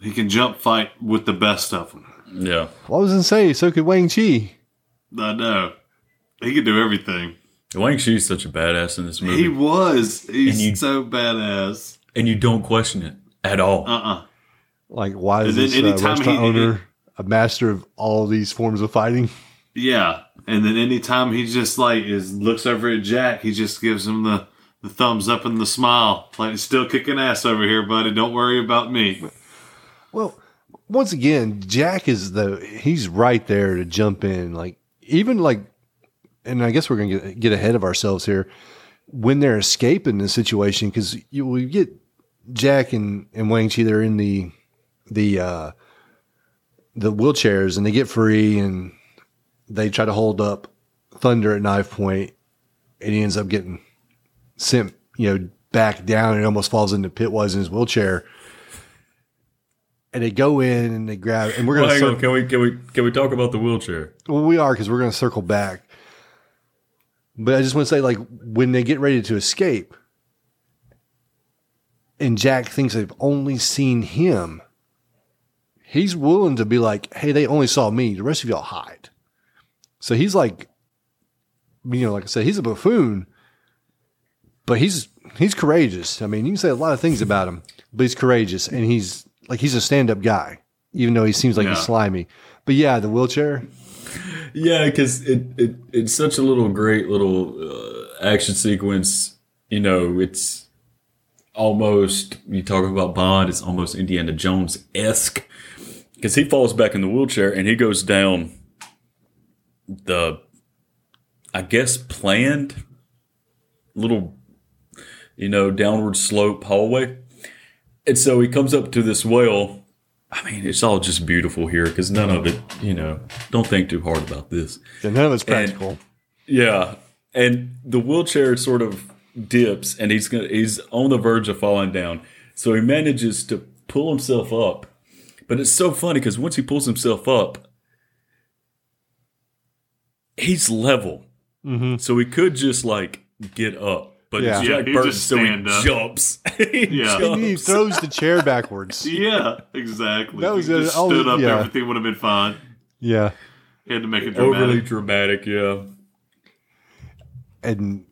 He can jump fight with the best of them. yeah. Well, I was gonna say, so could Wang Chi. I know. He could do everything. Wang Chi's such a badass in this movie, He was. He's you- so badass. And you don't question it at all. Uh uh Like, why is And this uh, anytime restaurant he- owner a master of all these forms of fighting? Yeah. And then anytime he just like is looks over at Jack, he just gives him the, the thumbs up and the smile. Like he's still kicking ass over here, buddy. Don't worry about me. Well, once again, Jack is the he's right there to jump in. Like even like, and I guess we're gonna get, get ahead of ourselves here when they're escaping the situation because you we get Jack and and Wang Chi they're in the the uh the wheelchairs and they get free and they try to hold up Thunder at knife point and he ends up getting sent you know back down and almost falls into pit was in his wheelchair and they go in and they grab and we're gonna hang on. Can we can we can we talk about the wheelchair? well we are because we're gonna circle back. But I just want to say, like, when they get ready to escape, and Jack thinks they've only seen him, he's willing to be like, "Hey, they only saw me. The rest of y'all hide." So he's like, you know, like I said, he's a buffoon, but he's he's courageous. I mean, you can say a lot of things about him, but he's courageous, and he's like he's a stand up guy, even though he seems like he's slimy. But yeah, the wheelchair. Yeah, because it, it it's such a little great little uh, action sequence. You know, it's almost you talk about Bond. It's almost Indiana Jones esque because he falls back in the wheelchair and he goes down the, I guess, planned little, you know, downward slope hallway. And so he comes up to this well. I mean, it's all just beautiful here because none of it, you know, don't think too hard about this. Yeah, none of it's practical. Yeah, and the wheelchair sort of dips, and he's gonna he's on the verge of falling down. So he manages to pull himself up, but it's so funny because once he pulls himself up, he's level. Mm-hmm. So he could just like get up, but Yeah. Jack Yeah, Burton, just so he stand up. jumps. he Yeah. And he throws the chair backwards. Yeah, exactly. That was He just Oh, stood up. yeah. Everything would have been fine. Yeah. He had to make it Overly dramatic. dramatic, yeah. and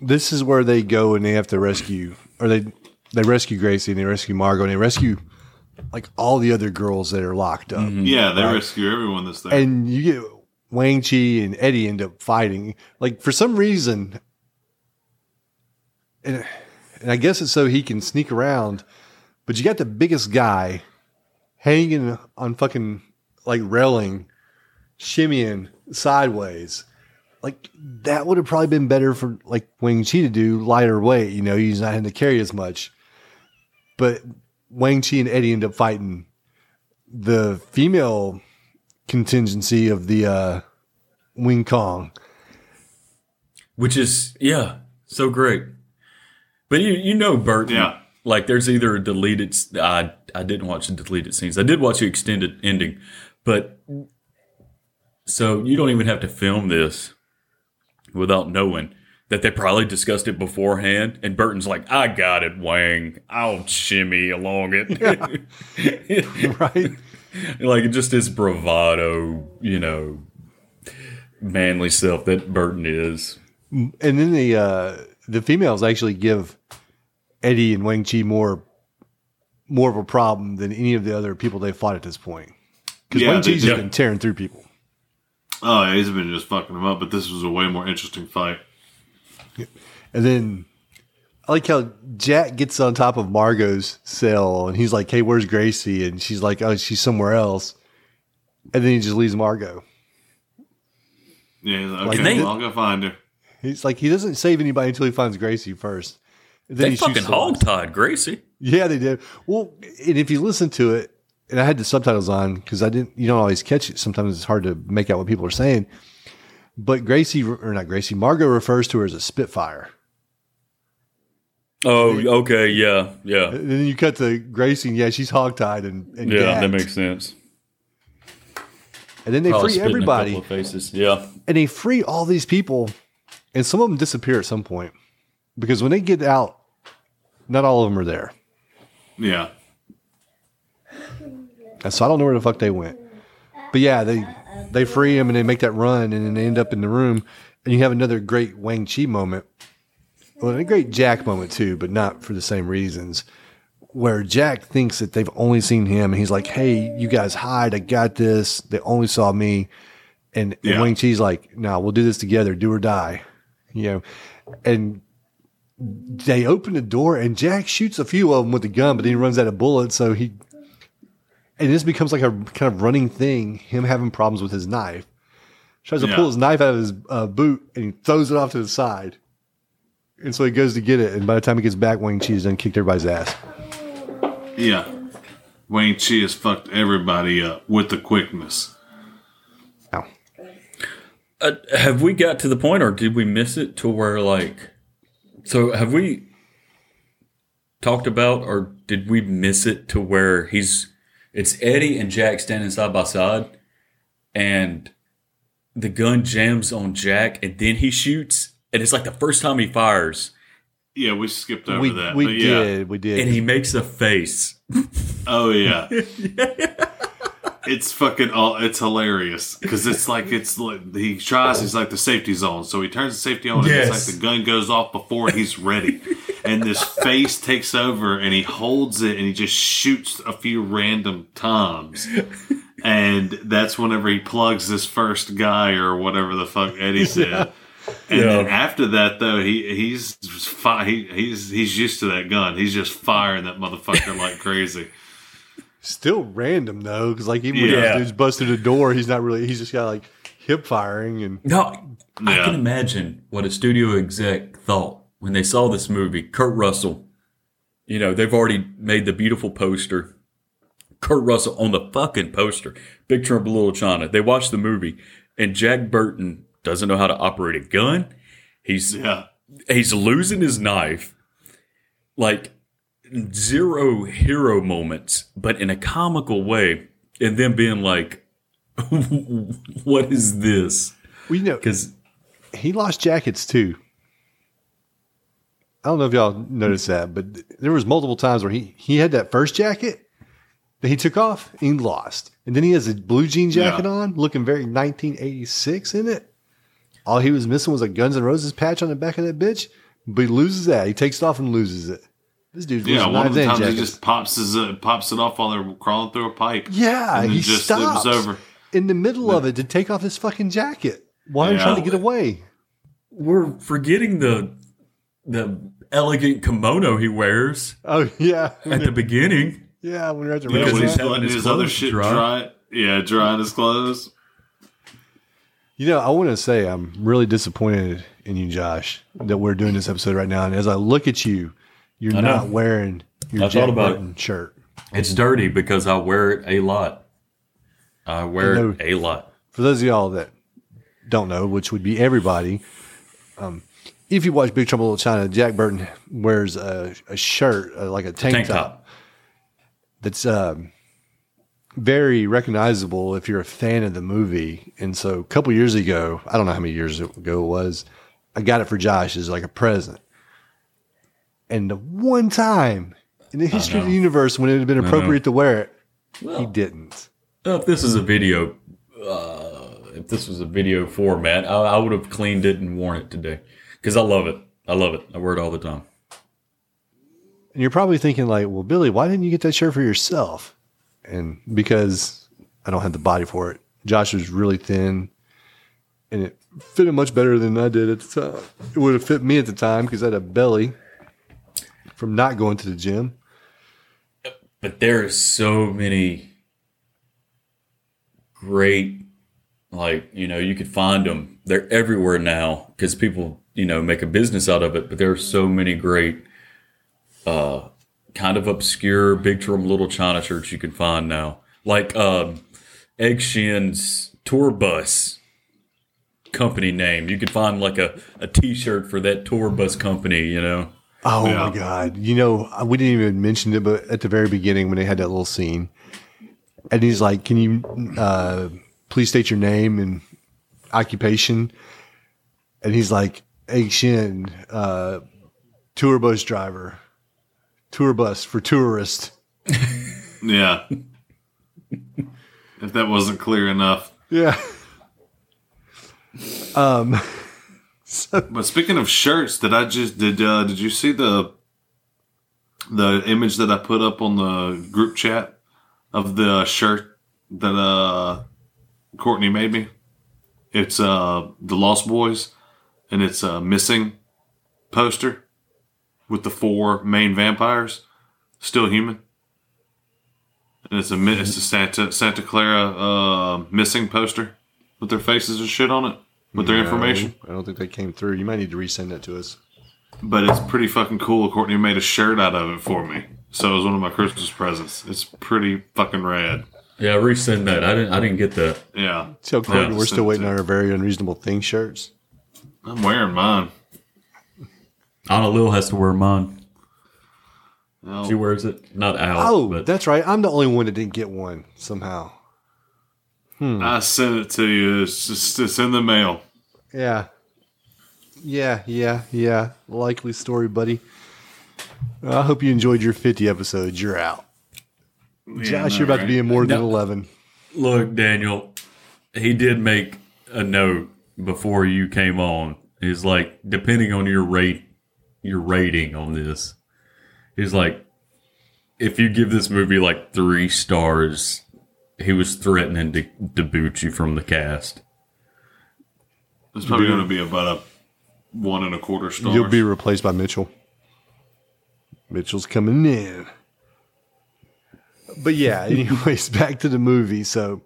this is where they go and they have to rescue or they they rescue Gracie and they rescue Margot and they rescue like all the other girls that are locked up. Mm-hmm. Yeah, they rescue everyone that's there. And you get Wang Chi and Eddie end up fighting. Like for some reason and, and I guess it's so he can sneak around, but you got the biggest guy hanging on fucking like railing, shimmying sideways. Like that would have probably been better for like Wang Chi to do lighter weight. You know, he's not having to carry as much. But Wang Chi and Eddie end up fighting the female contingency of the uh, Wing Kong. which is yeah, so great. But you you know Burton, Yeah. like there's either a deleted. I didn't watch the deleted scenes. I did watch the extended ending, but so you don't even have to film this without knowing that they probably discussed it beforehand. And Burton's like, "I got it, Wang. I'll shimmy along it." Right? like just his bravado, you know, manly self that Burton is. and then the uh, the females actually give Eddie and Wang Chi more more of a problem than any of the other people they fought at this point. Because Yeah, Wang they Chi's do. just been tearing through people. Oh, yeah, he's been just fucking them up. But this was a way more interesting fight. And then I like how Jack gets on top of Margot's cell and he's like, Hey, where's Gracie? And she's like, Oh, she's somewhere else. And then he just leaves Margot. Yeah, he's like, Like okay, they- well, I'll go find her. He's like, he doesn't save anybody until he finds Gracie first. And then They he fucking the lights. hogtied Gracie. Yeah, they did. Well, and if you listen to it, and I had the subtitles on because I didn't, you don't always catch it. Sometimes it's hard to make out what people are saying. But Gracie, or not Gracie, Margot refers to her as a Spitfire. Oh, okay, yeah, yeah, And then you cut to Gracie, and yeah, she's hogtied and, and yeah. That makes sense. And then they Probably free everybody, faces. Yeah, and they free all these people, and some of them disappear at some point because when they get out, not all of them are there. Yeah. And so I don't know where the fuck they went. But yeah, they they free him and they make that run and then they end up in the room and you have another great Wang Chi moment. Well, a great Jack moment too, but not for the same reasons. Where Jack thinks that they've only seen him and he's like, Hey, you guys hide, I got this. They only saw me. And, and Wang Chi's like, No, nah, we'll do this together, do or die. You know, and they open the door and Jack shoots a few of them with the gun, but then he runs out of bullets. So he and this becomes like a kind of running thing. Him having problems with his knife, tries to Yeah. pull his knife out of his uh, boot and he throws it off to the side. And so he goes to get it, and by the time he gets back, Wang Chi's done kicked everybody's ass. Yeah. Wang Chi has fucked everybody up with the quickness. Ow. uh, have we got to the point, or did we miss it to where like? So have we? talked about, or did we miss it to where he's it's Eddie and Jack standing side by side, and the gun jams on Jack, and then he shoots, and it's like the first time he fires, Yeah, we skipped over we that. we but yeah. did, we did. and he makes a face. Oh yeah. It's fucking all. It's hilarious because it's like it's like he tries. He's like the safety zone, so he turns the safety on, and it's like the gun goes off before he's ready, and this face takes over, and he holds it, and he just shoots a few random times, and that's whenever he plugs this first guy or whatever the fuck Eddie said. And then after that, though, he he's fi- he, he's he's used to that gun. He's just firing that motherfucker like crazy. Still random though, because like even when Yeah. those dudes busted a door, he's not really. He's just got like hip firing and No, I Yeah. can imagine what a studio exec thought when they saw this movie. Kurt Russell, you know, they've already made the beautiful poster. Kurt Russell on the fucking poster. Big Trouble in Little China. They watched the movie, and Jack Burton doesn't know how to operate a gun. He's Yeah. he's losing his knife. Like zero hero moments, but in a comical way, and then being like, "What is this?" we know Because he lost jackets too. I don't know if y'all noticed that, but there was multiple times where he he had that first jacket that he took off and he lost, and then he has a blue jean jacket Yeah. on, looking very 1986 in it. All he was missing was a Guns N' Roses patch on the back of that bitch, but he loses that. He takes it off and loses it. This dude's Yeah, one of the and times he just pops his uh, pops it off while they're crawling through a pipe. yeah, and he just stops over. in the middle of it to take off his fucking jacket. Why are you Yeah. trying to get away? we're forgetting the the elegant kimono he wears Oh yeah, at the beginning. yeah. When we're at the Yeah, when restaurant. he's having letting his his, other shit dry. dry. Yeah, drying his clothes. You know, I want to say I'm really disappointed in you, Josh, that we're doing this episode right now. And as I look at you, you're I know. not wearing your I Jack thought about it. Burton shirt. It's dirty because I wear it a lot. I wear I know. it a lot. For those of y'all that don't know, which would be everybody, um, if you watch Big Trouble in Little China, Jack Burton wears a, a shirt, uh, like a tank, Tank top, top. that's um, very recognizable if you're a fan of the movie. And so a couple years ago, I don't know how many years ago it was, I got it for Josh as like a present. And the one time in the history of the universe when it had been appropriate to wear it, he didn't. If this is a video, uh, if this was a video format, I, I would have cleaned it and worn it today because I love it. I love it. I wear it all the time. And you're probably thinking like, well, Billy, why didn't you get that shirt for yourself? And because I don't have the body for it. Josh was really thin and it fit him much better than I did at the time. It would have fit me at the time because I had a belly from not going to the gym. But there are so many great, like, you know, you could find them. They're everywhere now because people, you know, make a business out of it. But there are so many great, uh, kind of obscure Big in Little China shirts you can find now. Like, um, Egg tour bus company name. You could find like a, a t shirt for that tour bus company, you know? Oh Yeah. my God. You know, we didn't even mention it, but at the very beginning when they had that little scene, and he's like, Can you uh, please state your name and occupation? And he's like, Egg Shen, uh, tour bus driver, tour bus for tourists. Yeah. if that wasn't clear enough. Yeah. um, But speaking of shirts, did I just did uh, did you see the the image that I put up on the group chat of the shirt that uh Courtney made me? It's uh the Lost Boys and it's a missing poster with the four main vampires still human. And it's a it's a Santa Santa Clara uh missing poster with their faces and shit on it with their information. I don't think that came through. You might need to resend that to us. But it's pretty fucking cool. Courtney made a shirt out of it for me. So it was one of my Christmas presents. It's pretty fucking rad. Yeah, resend that. I didn't I didn't get that. Yeah. Tell Courtney Yeah, we're still waiting on our very unreasonable thing shirts. I'm wearing mine. Anna Lil has to wear mine. She wears it not out. Oh, but that's right. I'm the only one that didn't get one somehow. Hmm. I sent it to you. It's just it's in the mail. Yeah. Yeah, yeah, yeah. Likely story, buddy. I hope you enjoyed your 50 episodes. You're out. Josh, you're about to be in more than No. 11. look, Daniel, he did make a note before you came on. He's like, depending on your rate, your rating on this, he's like, if you give this movie like three stars, he was threatening to, to boot you from the cast. It's probably going to be about a one and a quarter stars. You'll be replaced by Mitchell. Mitchell's coming in. But yeah, anyways, back to the movie. So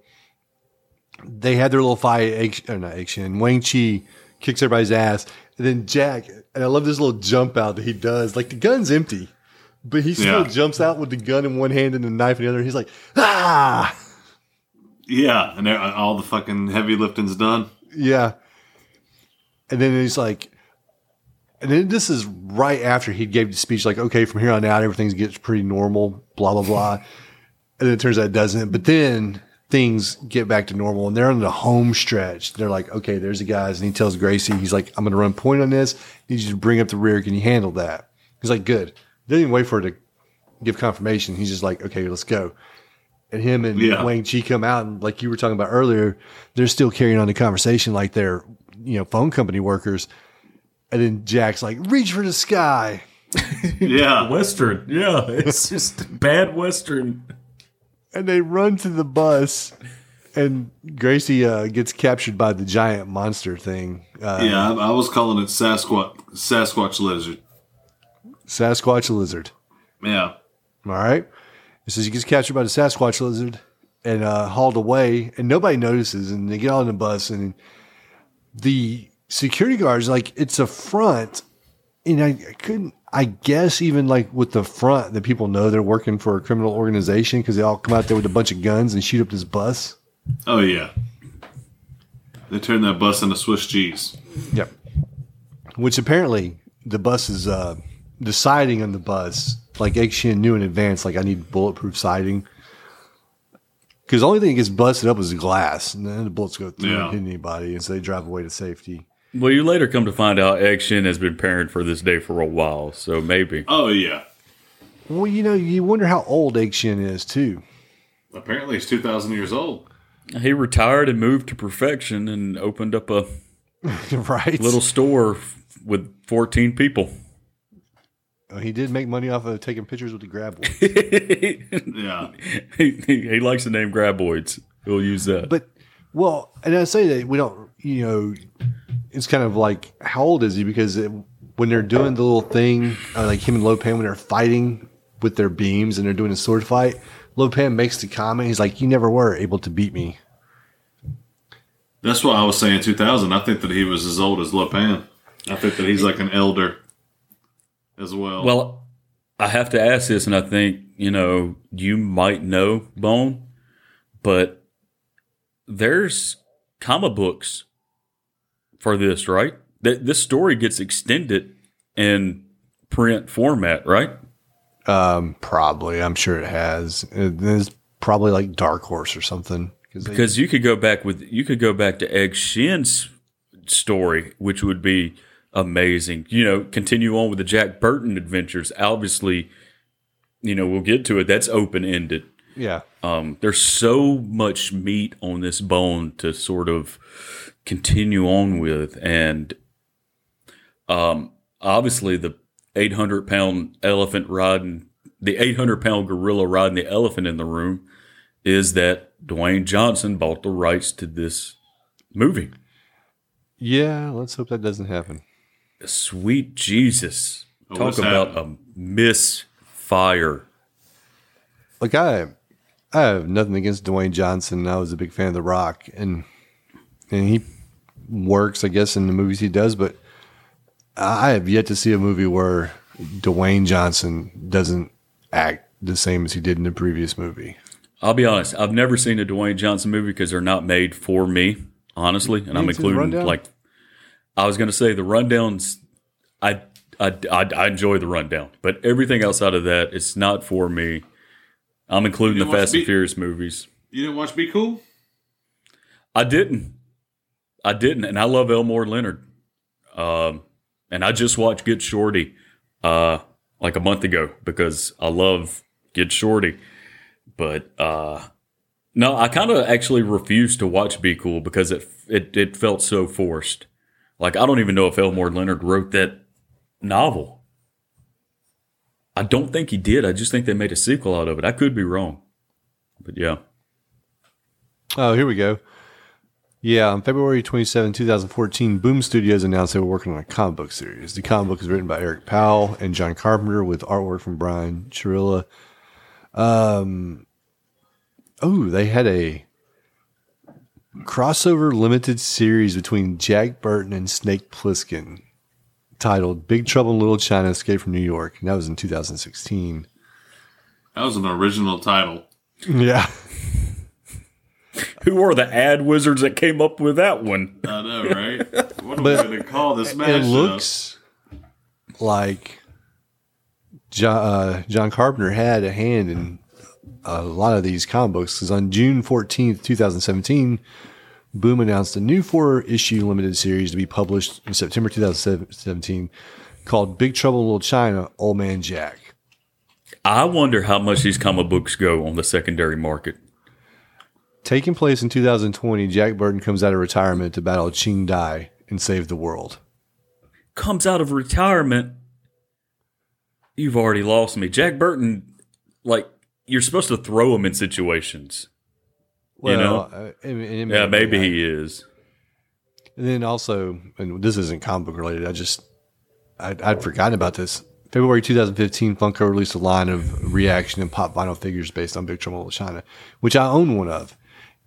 they had their little fight, or not action. Wang Chi kicks everybody's ass. And then Jack, and I love this little jump out that he does. Like the gun's empty, but he still Yeah. jumps out with the gun in one hand and the knife in the other. He's like, ah, yeah, and all the fucking heavy lifting's done. Yeah. And then he's like, and then this is right after he gave the speech, like, okay, from here on out, everything gets pretty normal, blah, blah, blah. and then it turns out it doesn't. But then things get back to normal and they're on the home stretch. They're like, okay, there's the guys. And he tells Gracie, he's like, I'm going to run point on this. Need you to bring up the rear. Can you handle that? He's like, good. Didn't even wait for her to give confirmation. He's just like, okay, let's go. And him and Yeah. Wang Chi come out and like you were talking about earlier, they're still carrying on the conversation like they're, you know, phone company workers. And then Jack's like, reach for the sky. Yeah, Western, yeah, it's just bad Western. And they run to the bus. And Gracie uh, gets captured by the giant monster thing. Uh, yeah. I, I was calling it Sasquatch Sasquatch lizard. Sasquatch lizard. Yeah, All right. It says he gets captured by the Sasquatch lizard and uh, hauled away, and nobody notices. And they get on the bus, and the security guards like it's a front, and I, I couldn't. I guess even like with the front, that people know they're working for a criminal organization because they all come out there with a bunch of guns and shoot up this bus. oh yeah. They turned that bus into Swiss cheese. Yep. Which apparently the bus is uh, the siding on the bus. Like Egg Shen knew in advance, like I need bulletproof siding. Because the only thing that gets busted up is glass, and then the bullets go through Yeah. and hit anybody, and so they drive away to safety. Well, you later come to find out Egg Shen has been preparing for this day for a while, so maybe. Oh yeah. Well, you know, you wonder how old Egg Shen is too. Apparently, he's two thousand years old. He retired and moved to perfection and opened up a right? little store with 14 people. Oh, he did make money off of taking pictures with the grab one. Yeah, he, he, he likes the name Graboids. He'll use that. But well, and I say that we don't, you know, it's kind of like how old is he? Because it, when they're doing the little thing, uh, like him and Lo Pan, when they're fighting with their beams and they're doing a sword fight, Lo Pan makes the comment. He's like, "You never were able to beat me." that's why I was saying two thousand. I think that he was as old as Lo Pan. I think that he's like an elder as well. well, I have to ask this, and I think, you know, you might know, Bone, but there's comic books for this, right? That This story gets extended in print format, right? Um, probably, I'm sure it has. It's probably like Dark Horse or something. Because Because you could go back with you could go back to Egg Shen's story, which would be amazing. You know, continue on with the Jack Burton adventures. Obviously, you know, we'll get to it. That's open ended. yeah, Um, there's so much meat on this bone to sort of continue on with, and um, obviously the 800 pound elephant riding the 800 pound gorilla riding the elephant in the room is that Dwayne Johnson bought the rights to this movie. yeah. Let's hope that doesn't happen. Sweet Jesus. Oh, Talk about happening? a misfire. Like I, I have nothing against Dwayne Johnson. I was a big fan of The Rock, and and he works, I guess, in the movies he does. But I have yet to see a movie where Dwayne Johnson doesn't act the same as he did in the previous movie. I'll be honest, I've never seen a Dwayne Johnson movie because they're not made for me, honestly. And I'm ain't seen The including like I was gonna say the rundowns I I, I, I enjoy the rundown, but everything outside of that, it's not for me. I'm including the Fast and Furious movies. You didn't watch Be Cool? I didn't. I didn't, and I love Elmore Leonard. Um, and I just watched Get Shorty, uh, like a month ago because I love Get Shorty. But uh, no, I kind of actually refused to watch Be Cool because it it it felt so forced. Like I don't even know if Elmore Leonard wrote that novel. I don't think he did. I just think they made a sequel out of it. I could be wrong, but yeah. Oh, here we go. Yeah, on February 27, 2014, Boom Studios announced they were working on a comic book series. The comic book is written by Eric Powell and John Carpenter with artwork from Brian Churilla. Um, oh, they had a crossover limited series between Jack Burton and Snake Plissken titled Big Trouble in Little China Escape from New York. And that was in 2016. That was an original title. Yeah. Who are the ad wizards that came up with that one? I know, right? What are But we going to call this it looks like John, uh, John Carpenter had a hand in a lot of these comic books because on June 14th, 2017, Boom announced a new four issue limited series to be published in September 2017 called Big Trouble in Little China Old Man Jack. I wonder how much these comic books go on the secondary market. Taking place in 2020, Jack Burton comes out of retirement to battle Ching Dai and save the world. Comes out of retirement. You've already lost me. Jack Burton, like, you're supposed to throw him in situations. You know? uh, it- it Yeah, maybe uh, he is. And then also, and this isn't comic book related. I just, I'd, I'd forgotten about this. February 2015, Funko released a line of reaction and pop vinyl figures based on Big Trouble in Little China, which I own one of.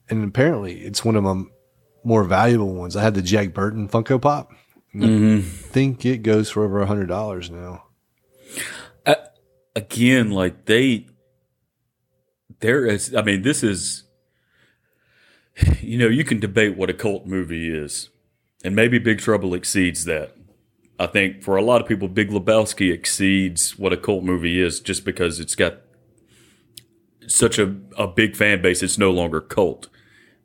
And apparently, it's one of my more valuable ones. I had the Jack Burton Funko Pop. and I think it goes for over a hundred dollars now. Again, like, they, there is, I mean, this is, you know, you can debate what a cult movie is. And maybe Big Trouble exceeds that. I think for a lot of people, Big Lebowski exceeds what a cult movie is just because it's got such a, a big fan base, it's no longer cult.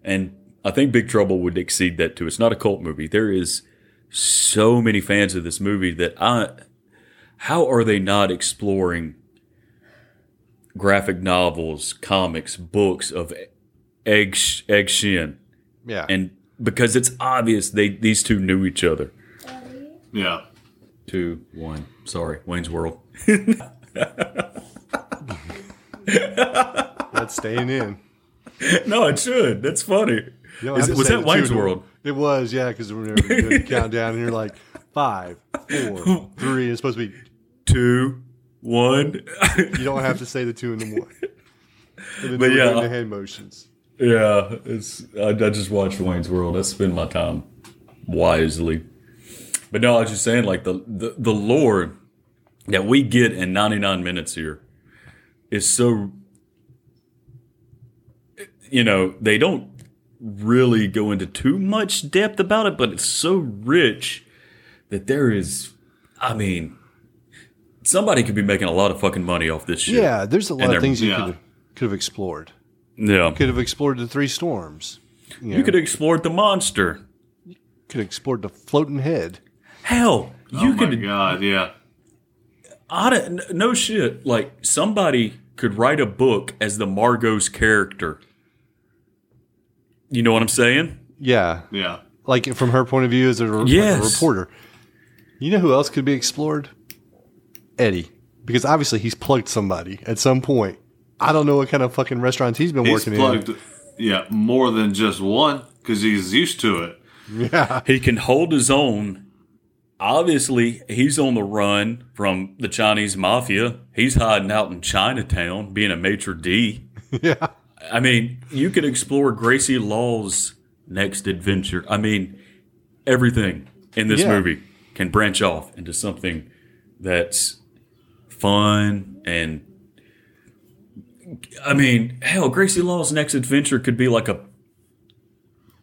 And I think Big Trouble would exceed that too. It's not a cult movie. There is so many fans of this movie that I, how are they not exploring graphic novels, comics, books of Egg, Egg Shen? Yeah, And because it's obvious they these two knew each other. Yeah. Two, one. Sorry, Wayne's World. that's staying in. no, it should. That's funny. Is it- was that Wayne's World? It was, yeah, because we were doing the countdown, and you're like five, four, three. It's supposed to be. Two, one. You don't have to say the two and the one. And But yeah, the hand motions. yeah, it's. I, I just watched Wayne's World. I spend my time wisely. But no, I was just saying, like the the, the lore that we get in 99 minutes here is so. You know, they don't really go into too much depth about it, but it's so rich that there is. I mean, somebody could be making a lot of fucking money off this shit. Yeah, there's a lot of they're- things you yeah. could could have explored. yeah. Could have explored the three storms. You, You know, could have explored the monster. You could have explored the floating head. Hell, Oh you my could. God, yeah. I don't, no shit. Like somebody could write a book as the Margot's character. You know what I'm saying? Yeah, Yeah. like from her point of view as a, re- like a reporter. You know who else could be explored? Eddie, because obviously he's plugged somebody at some point. I don't know what kind of fucking restaurants he's been He's working plugged, yeah, more than just one because he's used to it. Yeah, He can hold his own. Obviously, he's on the run from the Chinese mafia. He's hiding out in Chinatown, being a maitre d'. yeah. I mean, you could explore Gracie Law's next adventure. I mean, everything in this Yeah. movie can branch off into something that's fun and. I mean, hell, Gracie Law's next adventure could be like a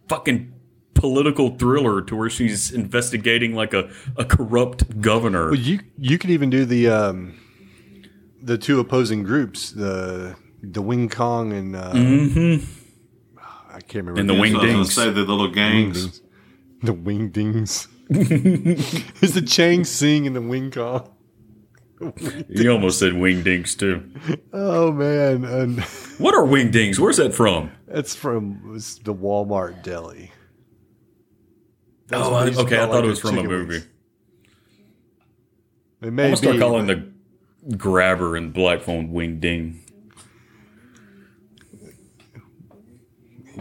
fucking political thriller to where she's investigating like a, a corrupt governor. Well, you you could even do the um, the two opposing groups, the the Wing Kong and uh, I can't remember And the the Wing So I Dings. say the little gangs. the Wing Dings. Is the Chang Sing and the Wing Kong? You almost said "wing wingdings too. Oh man, and What are wingdings? Where's that from? that's from it was the Walmart deli. That's Oh, I, they okay. I thought like, it was from a movie. wings. It I'm gonna start calling but the grabber and black phone wingding.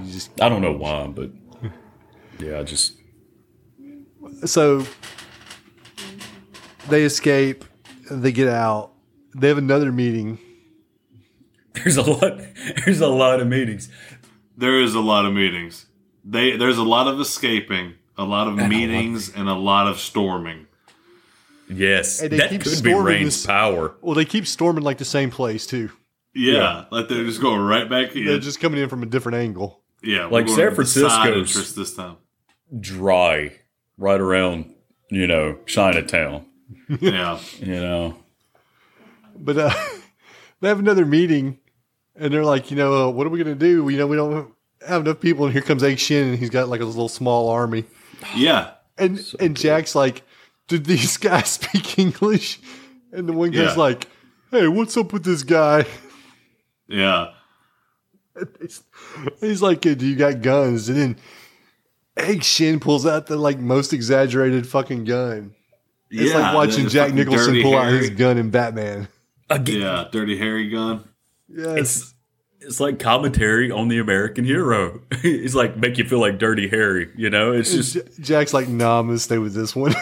just I don't know why, but yeah, I just so they escape. They get out. They have another meeting. there's a lot. There's a lot of meetings. There is a lot of meetings. They there's a lot of escaping, a lot of meetings, and a lot of storming. Yes, And they that keep could be Rain's this- power. Well, they keep storming like the same place too. Yeah, Yeah. like they're just going right back in. They're just coming in from a different angle. yeah, Like San going to the side Francisco's- this time. Dry, right around you know Chinatown. Yeah, You know, But uh, they have another meeting, and they're like, you know, uh, what are we gonna do? You know, we don't have enough people, and here comes Egg Shen, and he's got like a little small army, yeah, and and Jack's like, did these guys speak English? And the one guy's Yeah. like, hey, what's up with this guy? yeah. He's, he's like, do you got guns? And then Egg Shen pulls out the like most exaggerated fucking gun. It's yeah, like watching Jack Nicholson Dirty pull out his gun in Batman. again, Yeah, dirty Harry gun. Yes. it's it's like commentary on the American hero. it's like make you feel like Dirty Harry. You know, it's just Jack's like, nah, I'm gonna stay with this one.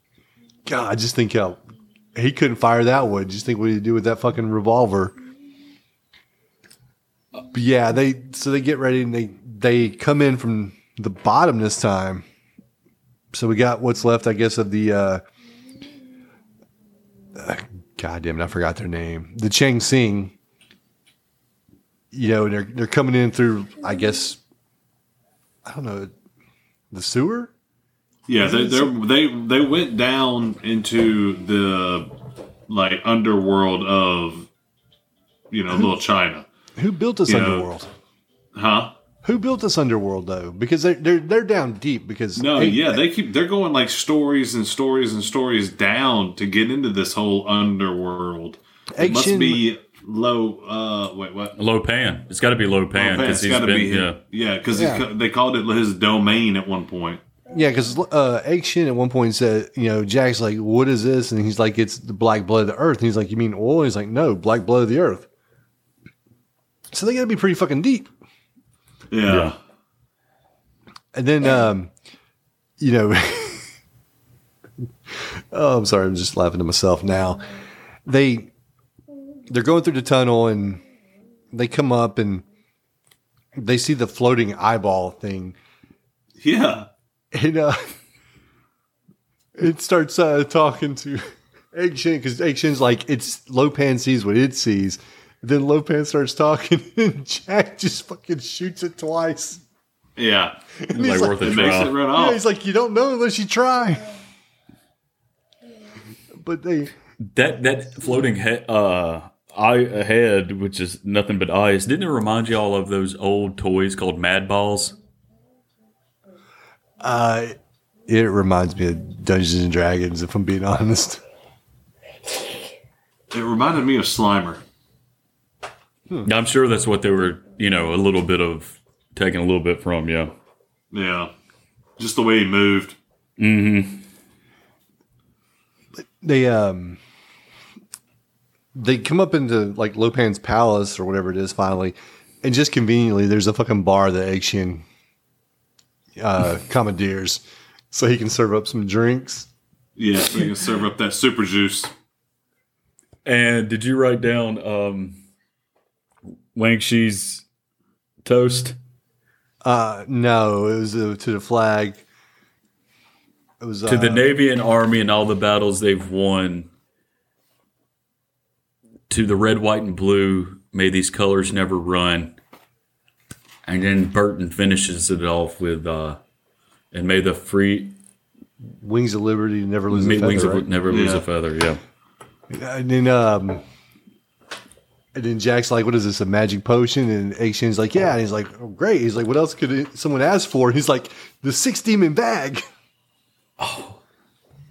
God, I just think how he couldn't fire that one. Just think what he'd do with that fucking revolver. But yeah, they so they get ready and they they come in from the bottom this time. So we got what's left, I guess, of the. uh, Uh, God damn it, I forgot their name. The Chang Sing. You know, they're they're coming in through, I guess, I don't know, the sewer. Yeah, they they're, they they went down into the like underworld of you know little China, Who built this Yeah. underworld? huh? Who built this underworld though? Because they're they're they're down deep. Because No, Hey, yeah, they keep they're going like stories and stories and stories down to get into this whole underworld. It must be low. Uh, wait, what? Lo Pan. It's got to be Lo Pan because he's got to been be yeah. yeah, because Yeah. they called it his domain at one point. yeah, because uh, Egg Shen at one point said, you know, Jack's like, "What is this?" And he's like, "It's the black blood of the earth." And he's like, "You mean oil?" And he's like, "No, black blood of the earth." So they got to be pretty fucking deep. Yeah, Yeah. And then, um, you know, oh, I'm sorry, I'm just laughing to myself now. They they're going through the tunnel and they come up and they see the floating eyeball thing, yeah, and uh, it starts uh, talking to Egg Shen because Egg Shen's like it's Lo Pan sees what it sees. Then Lo Pan starts talking, and Jack just fucking shoots it twice. yeah. It's like worth a It makes it try. run Yeah, he's like, you don't know unless you try. But they, That that floating he- uh eye ahead, which is nothing but ice, didn't it remind you all of those old toys called Mad Balls? uh, it reminds me of Dungeons and Dragons. If I'm being honest, It reminded me of Slimer. I'm sure that's what they were, you know, a little bit of taking a little bit from, yeah. Yeah, just the way he moved. Mhm. They um, they come up into like Lo Pan's palace or whatever it is. Finally, and just conveniently, there's a fucking bar that Egg Shen uh, commandeers, so he can serve up some drinks. Yeah, so he can serve up that super juice. And did you write down um Wang Chi's toast? Uh, no, it was uh, to the flag. It was uh, To the Navy and Army and all the battles they've won. To the red, white, and blue, may these colors never run. And then Burton finishes it off with uh, And may the free Wings of Liberty never lose a feather. wings right? of, never lose Yeah. a feather. Yeah. And then um and then Jack's like, "What is this? A magic potion?" And Egg Shen's like, "Yeah." And he's like, oh, "Great." He's like, "What else could it, someone ask for?" And he's like, "The six demon bag." Oh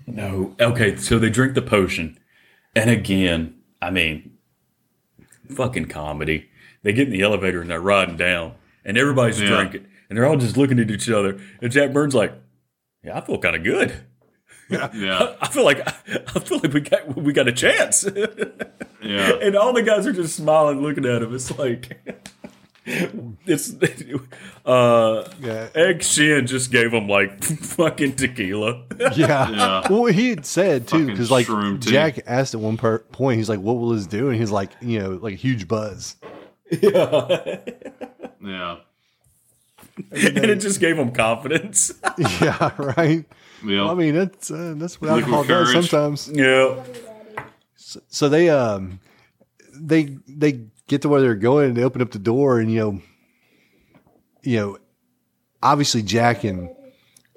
no. Okay, so they drink the potion. And again, I mean, fucking comedy. They get in the elevator and they're riding down, and everybody's Yeah. drinking, and they're all just looking at each other. And Jack Burns like, "Yeah, I feel kind of good. Yeah. I feel like I feel like we got we got a chance." Yeah. and all the guys are just smiling, looking at him. It's like. It's uh Yeah. Egg Shen just gave him like fucking tequila. Yeah. Yeah. Well, he had said too, because like shroom tea. Jack asked at one per- point, he's like, "What will this do?" And he's like, "You know, like a huge buzz." Yeah. Yeah. and it just gave him confidence. yeah, right. Yeah. I mean, that's uh, that's what Liquid alcohol does courage. sometimes. yeah. So they um they they get to where they're going and they open up the door and you know you know obviously Jack and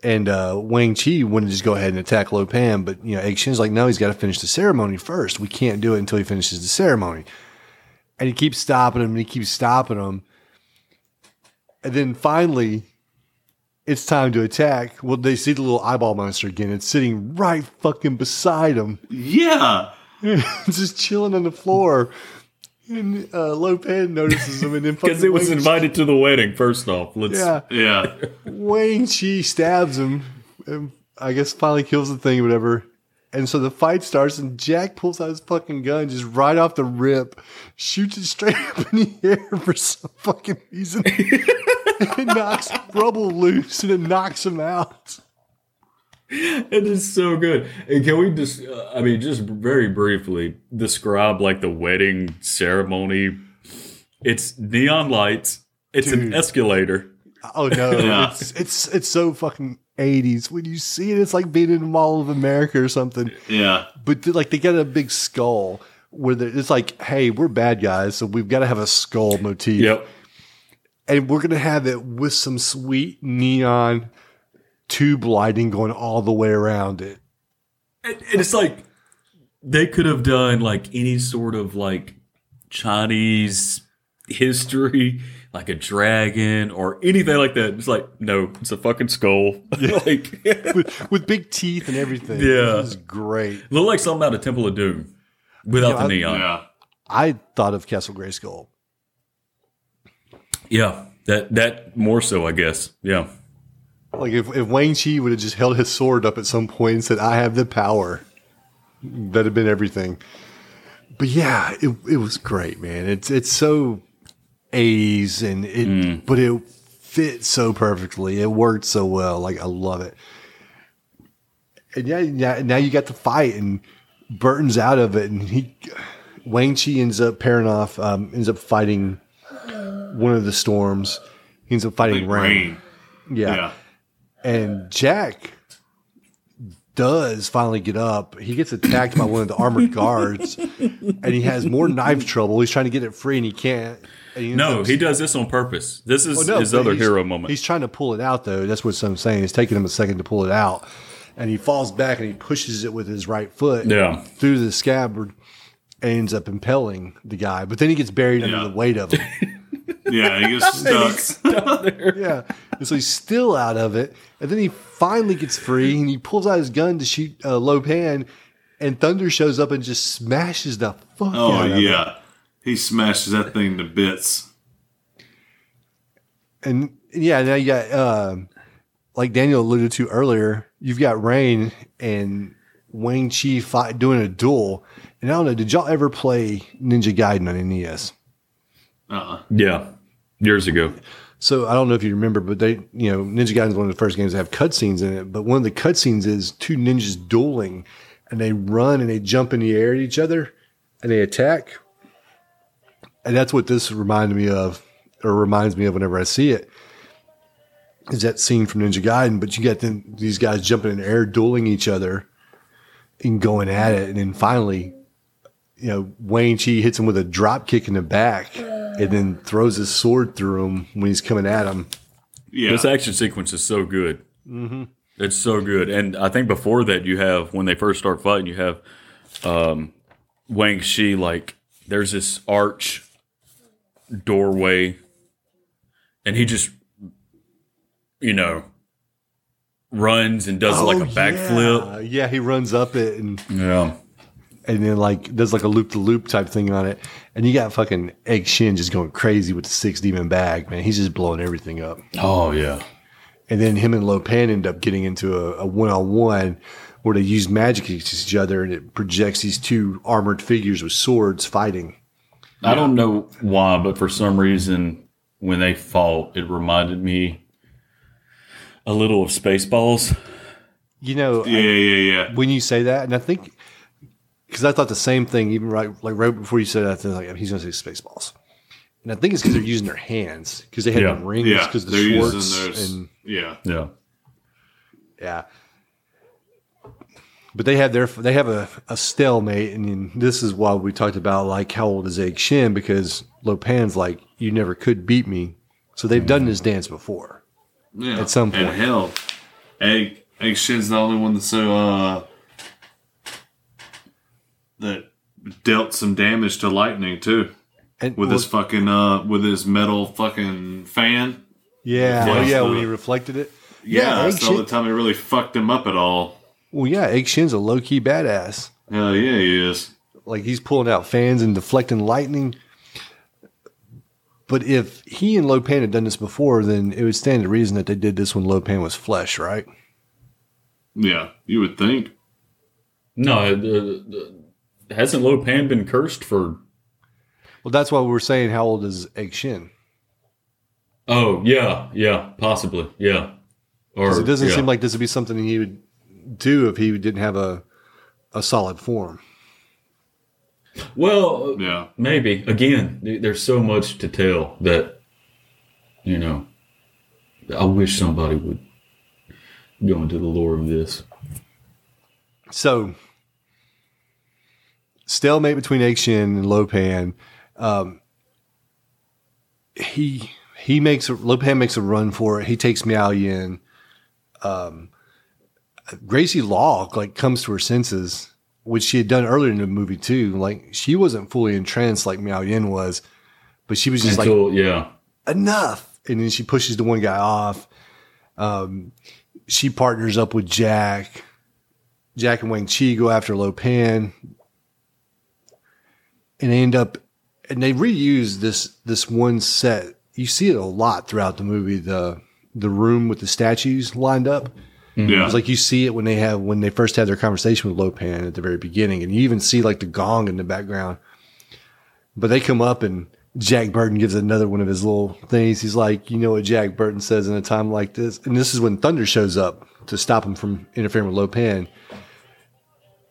and uh, Wang Chi want to just go ahead and attack Lo Pan, but you know Egg Shen's like, no, he's got to finish the ceremony first. We can't do it until he finishes the ceremony. And he keeps stopping him and he keeps stopping him. And then finally, it's time to attack. Well, they see the little eyeball monster again. It's sitting right fucking beside him yeah. just chilling on the floor. And uh, Lo Pan notices him, and then fucking. Because it was Wang- invited to the wedding, first off. Let's Yeah, Yeah. Wang Chi stabs him, and I guess finally kills the thing, or whatever. And so the fight starts, and Jack pulls out his fucking gun, just right off the rip, shoots it straight up in the air for some fucking reason. it knocks Rubble loose, and it knocks him out. It is so good. And can we just, uh, I mean, just very briefly describe like the wedding ceremony? It's neon lights, it's an escalator. Oh no, Yeah. it's it's it's so fucking eighties. When you see it, it's like being in the Mall of America or something. Yeah. But like they got a big skull where it's like, hey, we're bad guys, so we've got to have a skull motif, Yep. And we're gonna have it with some sweet neon tube lighting going all the way around it. And, and it's like they could have done like any sort of like Chinese history, like a dragon or anything like that. It's like, no, it's a fucking skull. like, with, with big teeth and everything. Yeah. it was great. look like something out of Temple of Doom without Yeah, I- the neon. Yeah. I thought of Castle Grayskull. Yeah, that that more so, I guess. Yeah, Like if, if Wang Chi would have just held his sword up at some point and said, I have the power, that'd have been everything. But yeah, it, it was great, man. It's it's so 80s and it but it fit so perfectly. It worked so well. Like I love it. And yeah, yeah, now you got the fight and Burton's out of it and he Wang Chi ends up pairing off, um, ends up fighting one of the storms. He ends up fighting Rain. rain. Yeah. Yeah. And Jack does finally get up. He gets attacked by one of the armored guards, and he has more knife trouble. He's trying to get it free, and he can't. And he no, up- he does this on purpose. This is Well, no, his other hero moment. He's trying to pull it out, though. That's what I'm saying. It's taking him a second to pull it out, and he falls back and he pushes it with his right foot Yeah. through the scabbard, and ends up impaling the guy. But then he gets buried Yeah. under the weight of it. Yeah. He gets stuck. yeah. And so he's still out of it. And then he finally gets free and he pulls out his gun to shoot uh, Lo Pan. And Thunder shows up and just smashes the fuck Oh, out of him. yeah. He smashes that thing to bits. And yeah, now you got, um, like Daniel alluded to earlier, you've got Rain and Wang Chi fight, doing a duel. And I don't know, did y'all ever play Ninja Gaiden on NES? Uh-uh. yeah, years ago. So I don't know if you remember, but they, you know, Ninja Gaiden is one of the first games that have cutscenes in it. But one of the cutscenes is two ninjas dueling, and they run and they jump in the air at each other, and they attack. And that's what this reminded me of, or reminds me of whenever I see it. Is that scene from Ninja Gaiden? But you got them, these guys jumping in the air, dueling each other, and going at it, and then finally, you know, Wang Chi hits him with a drop kick in the back, and then throws his sword through him when he's coming at him. Yeah. This action sequence is so good. Mm-hmm. It's so good. And I think before that, you have when they first start fighting, you have um, Wang Chi like there's this arch doorway, and he just you know runs and does like a backflip. Oh, Yeah. yeah, he runs up it and Yeah. And then like does like a loop to loop type thing on it. And you got fucking Egg Shen just going crazy with the six demon bag, man. He's just blowing everything up. Oh yeah. And then him and Lo Pan end up getting into a one on one where they use magic against each other and it projects these two armored figures with swords fighting. I don't know why, but for some reason, when they fought, it reminded me a little of Spaceballs. You know, Yeah, yeah, yeah. when you say that, and I think because I thought the same thing even right like right before you said that, I think like he's going to say Spaceballs, and I think it's because they're using their hands because they had Yeah. the rings Yeah, because the they're Schwartz using those. and yeah, Yeah. yeah. But they have their they have a, a stalemate, and then this is why we talked about like how old is Egg Shen because Lo Pan's like you never could beat me, so they've done this dance before. yeah. At some And point. hell, Egg Egg Shen's the only one that's so uh that dealt some damage to Lightning too And with well, his fucking uh with his metal fucking fan. yeah, Yeah. oh yeah, when he reflected it. Yeah, Egg that's the only Shin, time he really fucked him up at all. well, yeah, Egg Shen's a low key badass. Hell yeah, he is. like he's pulling out fans and deflecting lightning. But if he and Lo Pan had done this before, then it would stand to reason that they did this when Lo Pan was flesh, right? Yeah, you would think. No, the, the, hasn't Lo Pan been cursed for? Well, that's why we were saying how old is Egg Shen? Oh yeah, yeah, possibly, yeah. Or 'Cause it doesn't yeah. seem like this would be something he would do if he didn't have a a solid form. Well, Yeah. maybe again. There's so much to tell that you know. I wish somebody would go into the lore of this. So stalemate between Egg and Lo Pan. Um, he he makes a, Lo Pan makes a run for it. He takes Miao Yin. Um, Gracie Law like comes to her senses, which she had done earlier in the movie too. Like she wasn't fully entranced like Miao Yin was, but she was just like Until yeah, enough. And then she pushes the one guy off. Um, she partners up with Jack. Jack and Wang Chi go after Lo Pan. And they end up, and they reuse this, this one set. You see it a lot throughout the movie, the, the room with the statues lined up. Yeah. It's like you see it when they have, when they first have their conversation with Lo Pan at the very beginning. And you even see like the gong in the background. But they come up and Jack Burton gives another one of his little things. He's like, you know what Jack Burton says in a time like this? And this is when Thunder shows up to stop him from interfering with Lo Pan.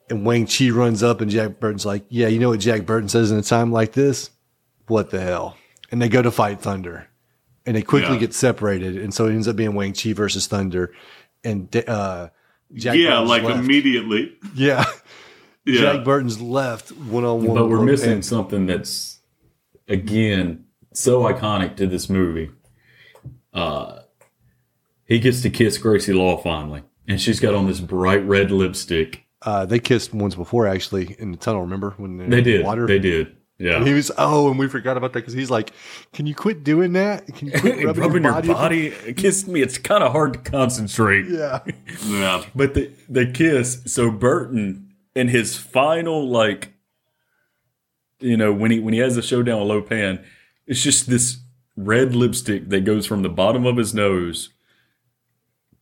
And Wang Chi runs up and Jack Burton's like, yeah, you know what Jack Burton says in a time like this? What the hell? And they go to fight Thunder. And they quickly Yeah. get separated. And so it ends up being Wang Chi versus Thunder. And uh, Jack yeah, Burton's like left. immediately. Yeah. Yeah. Jack Burton's left one on one. but we're missing something that's again so iconic to this movie. Uh, he gets to kiss Gracie Law finally, and she's got on this bright red lipstick. Uh, they kissed once before, actually, in the tunnel. Remember when they're They did. Water? They did. Yeah. He was. Oh, and we forgot about that because he's like, "Can you quit doing that? Can you quit rubbing, Rubbing your your body?" body, kiss me. It's kind of hard to concentrate. Yeah, Yeah. But the the kiss. So Burton in his final like, you know, when he when he has the showdown with Lo Pan, it's just this red lipstick that goes from the bottom of his nose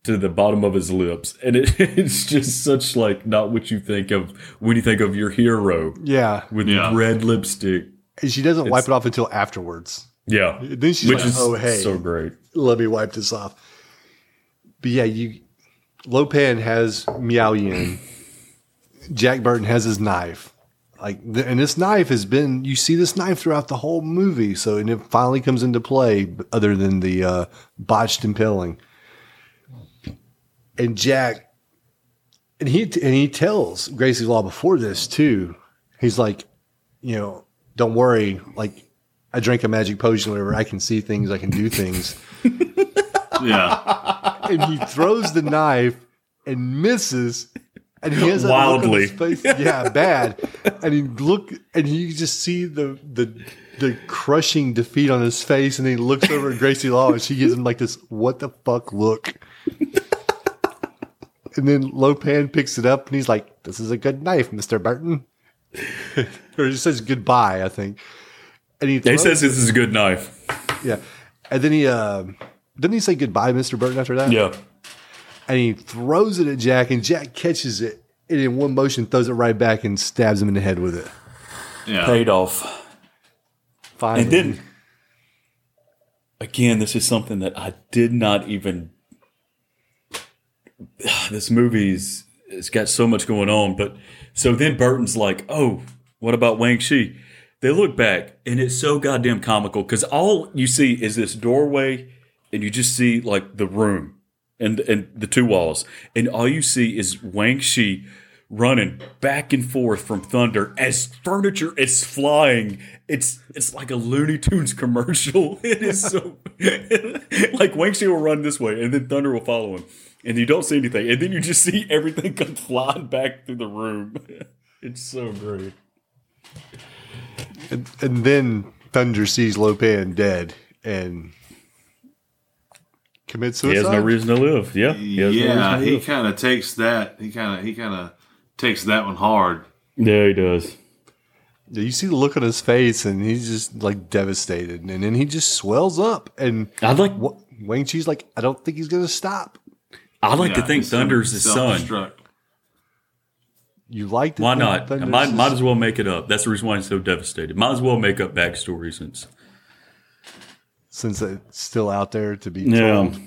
to the bottom of his lips, and it, it's just such like not what you think of when you think of your hero yeah. with Yeah. red lipstick. And she doesn't wipe it off until afterwards. Yeah, Then she's which like, is "Oh, hey, so great. let me wipe this off." But yeah, you Lo Pan has Miao Yin. Jack Burton has his knife. Like, and this knife has been. You see this knife throughout the whole movie. So, and it finally comes into play, other than the uh, botched impaling. And Jack, and he and he tells Gracie Law before this too. He's like, you know, don't worry. Like, I drink a magic potion, whatever. I can see things. I can do things. Yeah. and he throws the knife and misses. And he has that look on Wildly. his face. Yeah, bad. And he look and you just see the the the crushing defeat on his face, and he looks over at Gracie Law and she gives him like this what the fuck look. And then Lo Pan picks it up and he's like, This is a good knife, Mr. Burton. or he says goodbye, I think. And he He says this is a good knife. yeah. And then he uh, didn't he say goodbye, Mr. Burton, after that? Yeah. And he throws it at Jack, and Jack catches it and in one motion throws it right back and stabs him in the head with it. Yeah. Paid off. Finally. And then, again, this is something that I did not even. This movie's it's got so much going on, but so then Burton's like, "Oh, what about Wang Chi?" They look back, and it's so goddamn comical because all you see is this doorway, and you just see like the room and and the two walls, and all you see is Wang Chi running back and forth from thunder as furniture is flying. It's it's like a Looney Tunes commercial. It is so like Wang Chi will run this way, and then thunder will follow him, and you don't see anything, and then you just see everything come flying back through the room. It's so great. and, and then Thunder sees Lo Pan dead and commits suicide. He has no reason to live. Yeah, he has no yeah, reason to he kind of takes that. He kind of he kind of takes that one hard. Yeah, he does. You see the look on his face, and he's just like devastated. And then he just swells up. And I'd like Wa- Wang Chi's like, I don't think he's going to stop. I'd like to think Thunder's his son. You like to Why think not? Thunder's Might, might as well make it up. That's the reason why he's so devastated. Might as well make up backstory since. since it's still out there to be Yeah. told.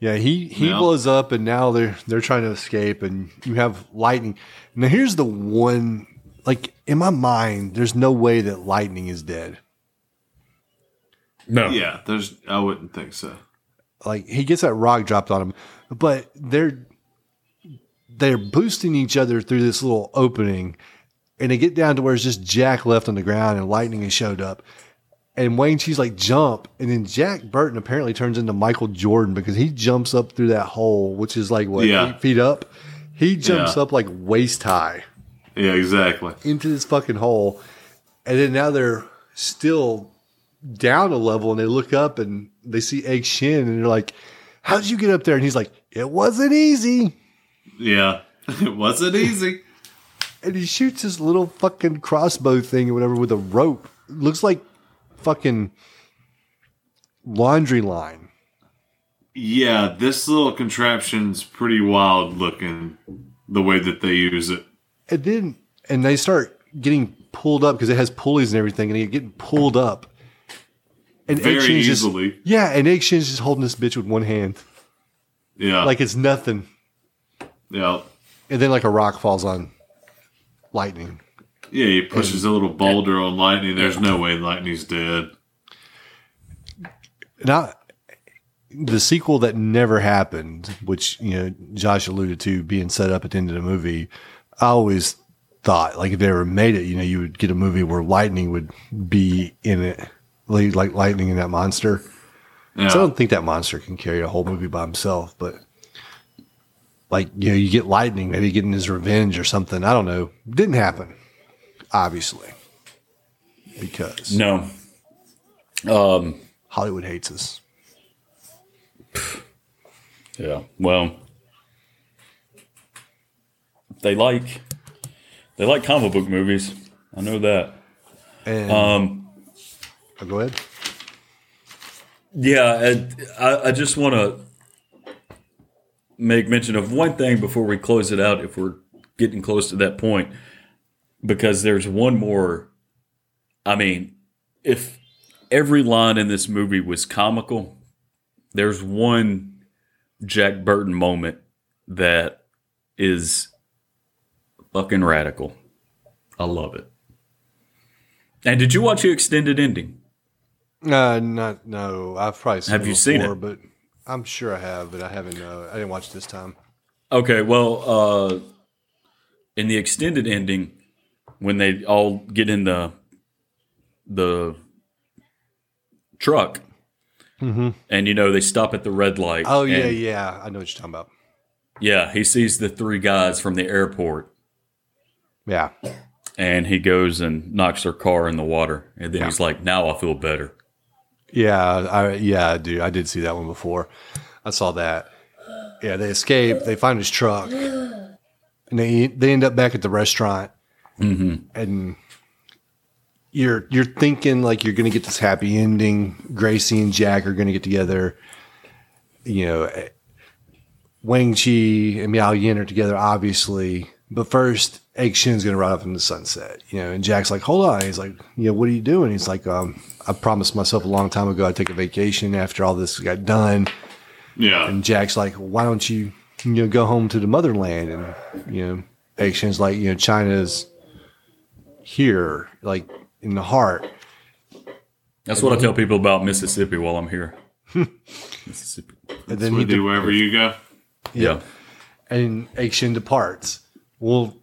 Yeah, he he Yeah. blows up, and now they're they're trying to escape, and you have lightning. Now here's the one, like in my mind, there's no way that lightning is dead. No. Yeah, there's. I wouldn't think so. Like he gets that rock dropped on him, but they're they're boosting each other through this little opening, and they get down to where it's just Jack left on the ground, and lightning has showed up. And Wang Chi's like jump, and then Jack Burton apparently turns into Michael Jordan because he jumps up through that hole, which is like what Yeah. eight feet up. He jumps Yeah. up like waist high Yeah, exactly. into this fucking hole, and then now they're still down a level, and they look up and they see Egg Shen, and they're like, "How did you get up there?" And he's like, "It wasn't easy." Yeah, it wasn't easy. And he shoots his little fucking crossbow thing or whatever with a rope. Looks like fucking laundry line. Yeah, this little contraption's pretty wild looking. The way that they use it. And then, and they start getting pulled up because it has pulleys and everything, and they get getting pulled up. And Very just- easily. yeah, and Egg Shen's just holding this bitch with one hand, Yeah, like it's nothing. yeah, And then, like a rock falls on lightning. yeah. He pushes a little boulder on lightning. There's no way lightning's dead. Now, the sequel that never happened, which you know Josh alluded to being set up at the end of the movie, I always thought like if they ever made it, you know, you would get a movie where lightning would be in it, like, like lightning in that monster. Yeah, So I don't think that monster can carry a whole movie by himself, but like you know, you get lightning, maybe getting his revenge or something. I don't know. Didn't happen, obviously, because No. Um. Hollywood hates us. Yeah. Well, they like they like comic book movies. I know that. And Um. Oh, go ahead. Yeah. I, I just want to make mention of one thing before we close it out. If we're getting close to that point, because there's one more. I mean, if every line in this movie was comical, there's one Jack Burton moment that is fucking radical. I love it. And did you watch the extended ending? Uh, not no. I've probably seen Have it you seen it? But I'm sure I have, but I haven't. Uh, I didn't watch this time. Okay, well, uh, in the extended ending, when they all get in the the truck, And you know they stop at the red light. Oh yeah, yeah. I know what you're talking about. yeah. He sees the three guys from the airport, Yeah. and he goes and knocks their car in the water, and then he's like, "Now I feel better." Yeah, I yeah, dude, I did see that one before. I saw that. Yeah, they escape. They find his truck, and they they end up back at the restaurant. Mm-hmm. And you're you're thinking like you're going to get this happy ending. Gracie and Jack are going to get together. You know, Wang Chi and Miao Yin are together, obviously. But first, Egg Shen's going to ride off into the sunset. You know, and Jack's like, "Hold on." He's like, "You know, what are you doing?" He's like, um, "I promised myself a long time ago I'd take a vacation after all this got done." Yeah. And Jack's like, "Why don't you, you know, go home to the motherland?" And you know, Egg Shen's like, "You know, China's here, like in the heart." That's what I tell people about Mississippi while I'm here. Mississippi. And then we he do de- wherever you go. Yeah. and Egg Shen departs. Well,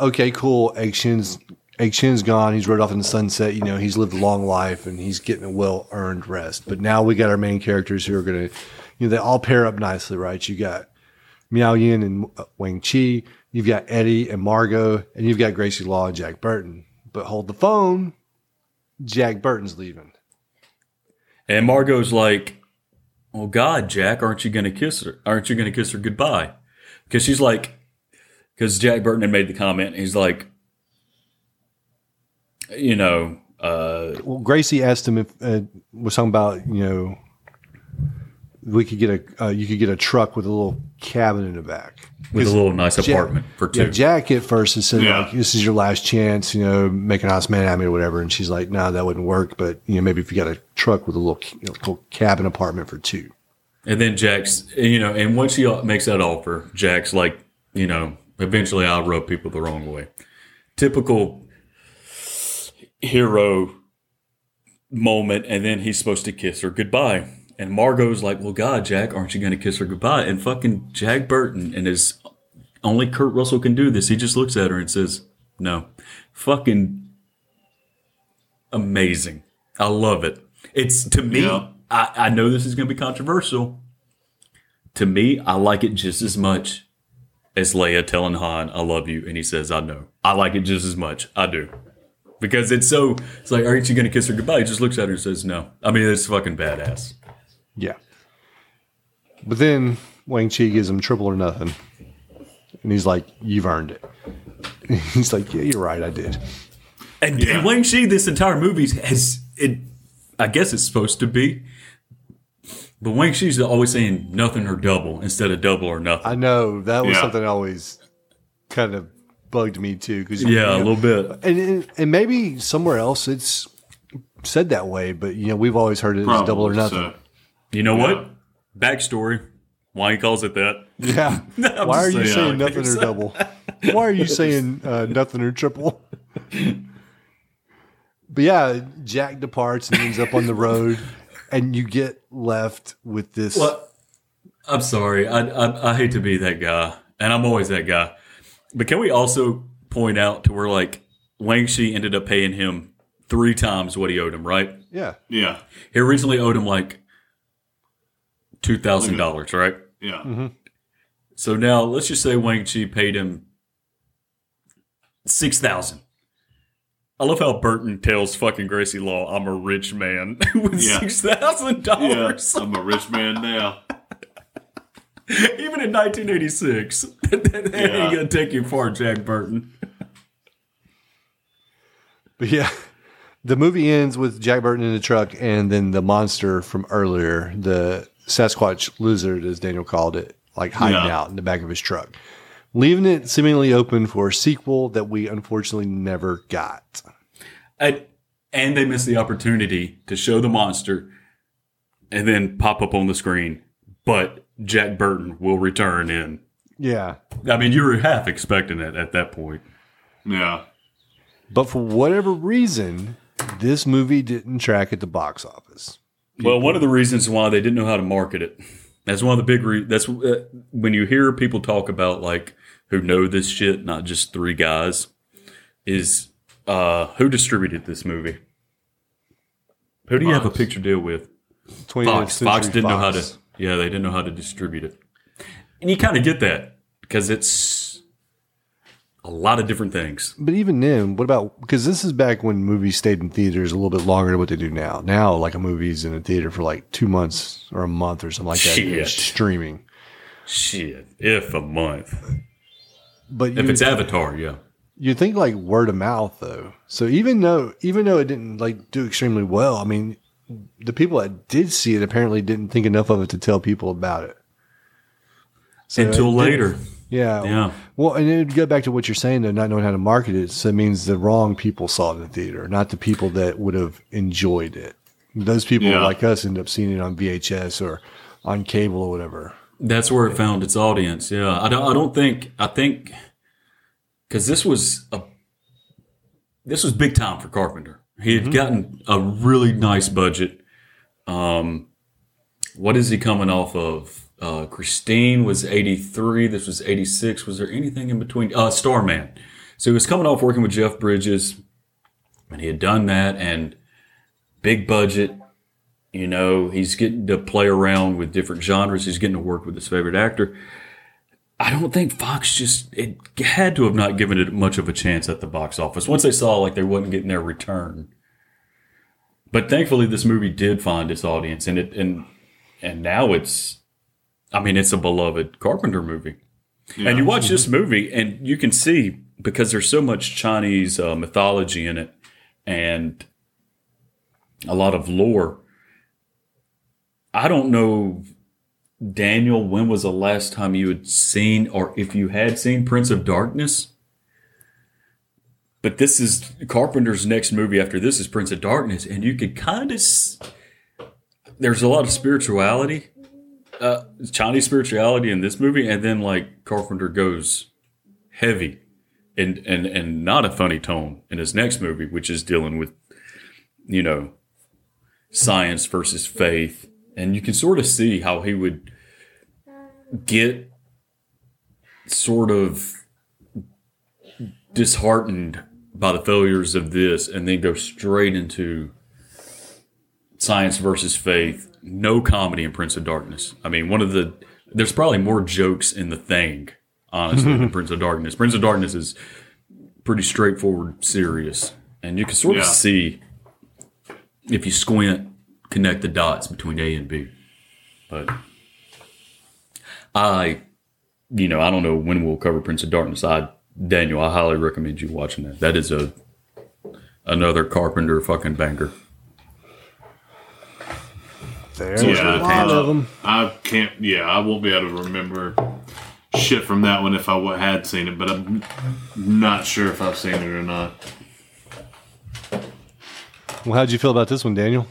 okay, cool. Egg Shen's Egg Shen's gone. He's rode off in the sunset. You know, he's lived a long life and he's getting a well earned rest. But now we got our main characters who are going to, you know, they all pair up nicely, right? You got Miao Yin and Wang Chi. You've got Eddie and Margot, and you've got Gracie Law and Jack Burton. But hold the phone. Jack Burton's leaving. And Margot's like, "Oh God, Jack, aren't you to kiss her? Aren't you to kiss her goodbye?" Because she's like, because Jack Burton had made the comment. He's like, you know, uh, Well, Gracie asked him if uh, was talking about you know we could get a uh, you could get a truck with a little cabin in the back. with a little nice Jack- apartment for two. Yeah, Jack at first had said Yeah. like this is your last chance, you know, make an honest man out of me or whatever, and she's like, no, that wouldn't work. But you know, maybe if you got a truck with a little, you know, little cabin apartment for two. And then Jack's, you know, and once he makes that offer, Jack's like, you know, eventually I'll rub people the wrong way. Typical hero moment, and then he's supposed to kiss her goodbye. And Margot's like, well, God, Jack, aren't you going to kiss her goodbye? And fucking Jack Burton and his only Kurt Russell can do this. He just looks at her and says, no. Fucking amazing. I love it. It's to me, Yeah. I, I know this is going to be controversial. To me, I like it just as much as Leia telling Han, I love you. And he says, I know. I like it just as much. I do. Because it's so, it's like, aren't you going to kiss her goodbye? He just looks at her and says, no. I mean, it's fucking badass. Yeah. But then Wang Chi gives him triple or nothing, and he's like, "You've earned it." He's like, "Yeah, you're right, I did." And, Yeah. and Wang Chi, this entire movie has it. I guess it's supposed to be, but Wang Chi's always saying nothing or double instead of double or nothing. I know that was Yeah. something that always kind of bugged me too. Because yeah, a little bit. and, and and maybe somewhere else it's said that way, but you know we've always heard it as double or nothing. so. You know Yeah. what? Backstory. Why he calls it that? Yeah. Why are you saying, saying nothing or double? Why are you saying uh, nothing or triple? But yeah, Jack departs and ends up on the road, and you get left with this. Well, I'm sorry. I, I I hate to be that guy, and I'm always that guy. But can we also point out to where like Wang Chi ended up paying him three times what he owed him, right? Yeah, Yeah. He originally owed him like two thousand dollars, right? Yeah. Mm-hmm. So now let's just say Wang Chi paid him six thousand. I love how Burton tells fucking Gracie Law, "I'm a rich man with Yeah. six thousand Yeah. dollars." I'm a rich man now. Even in 1986, that ain't Yeah. gonna take you far, Jack Burton. but yeah, the movie ends with Jack Burton in the truck, and then the monster from earlier, the Sasquatch lizard, as Daniel called it, like hiding Yeah. out in the back of his truck, leaving it seemingly open for a sequel that we unfortunately never got. And, and they missed the opportunity to show the monster and then pop up on the screen. But Jack Burton will return in. Yeah, I mean, you were half expecting it at that point. Yeah. but for whatever reason, this movie didn't track at the box office. Well, one of the reasons why they didn't know how to market it. That's one of the big re- that's uh, when you hear people talk about like who know this shit, not just three guys, is uh who distributed this movie? Who do you have a Fox. picture deal with? 20th Fox. Fox didn't know how to. Yeah, they didn't know how to distribute it, and you kind of get that because it's a lot of different things. But even then, what about because this is back when movies stayed in theaters a little bit longer than what they do now. Now, like a movie's in a theater for like two months or a month or something like that. Shit. streaming. Shit, if a month, But if it's Avatar, yeah. you think like word of mouth though. So even though even though it didn't like do extremely well, I mean, the people that did see it apparently didn't think enough of it to tell people about it. So Until it later, Yeah. Yeah. Well, and it would go back to what you're saying, though, not knowing how to market it. So it means the wrong people saw it in the theater, not the people that would have enjoyed it. Those people Yeah. like us end up seeing it on VHS or on cable or whatever. That's where it found its audience. Yeah, I don't. I don't think. I think because this was a this was big time for Carpenter. He had gotten a really nice budget. Um, what is he coming off of? Uh, Christine was eighty three. This was eighty six. Was there anything in between? Uh, Starman. So he was coming off working with Jeff Bridges, and he had done that and big budget. You know, he's getting to play around with different genres. He's getting to work with his favorite actor. I don't think Fox just it had to have not given it much of a chance at the box office once they saw like they wasn't getting their return. But thankfully, this movie did find its audience, and it and and now it's, I mean, it's a beloved Carpenter movie. And you watch this movie, and you can see because there's so much Chinese uh, mythology in it, and a lot of lore. I don't know, Daniel, when was the last time you had seen, or if you had seen Prince of Darkness? But this is Carpenter's next movie after this is Prince of Darkness, and you could kind of. There's a lot of spirituality, uh, Chinese spirituality in this movie, and then like Carpenter goes heavy and and and not a funny tone in his next movie, which is dealing with, you know, science versus faith, and you can sort of see how he would get sort of disheartened by the failures of this, and then go straight into science versus faith. No comedy in Prince of Darkness. I mean, one of the there's probably more jokes in the thing, honestly, than Prince of Darkness. Prince of Darkness is pretty straightforward, serious, and you can sort of Yeah. see if you squint, connect the dots between A and B. But I, you know, I don't know when we'll cover Prince of Darkness. I, Daniel, I highly recommend you watching that. That is a another Carpenter fucking banger. There's Yeah, a lot of them. I can't. Yeah, I won't be able to remember shit from that one if I had seen it, but I'm not sure if I've seen it or not. Well, how'd you feel about this one, Daniel?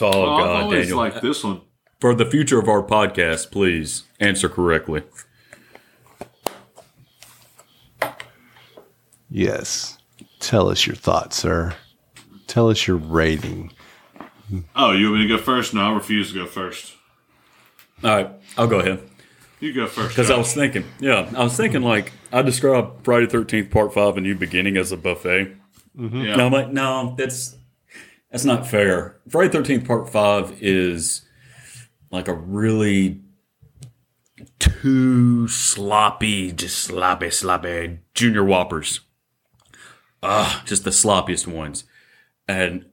Oh, Oh, I've God, always Daniel. liked this one. For the future of our podcast, please answer correctly. Yes. Tell us your thoughts, sir. Tell us your rating. Oh, you want me to go first? No, I refuse to go first. All right, I'll go ahead. You go first. Because I was thinking, yeah, I was thinking like I described Friday Thirteenth Part Five: A New Beginning as a buffet. Yeah. And I'm like, no, that's that's not fair. Friday Thirteenth Part Five is like a really too sloppy, just sloppy, sloppy junior whoppers. Ah, just the sloppiest ones. And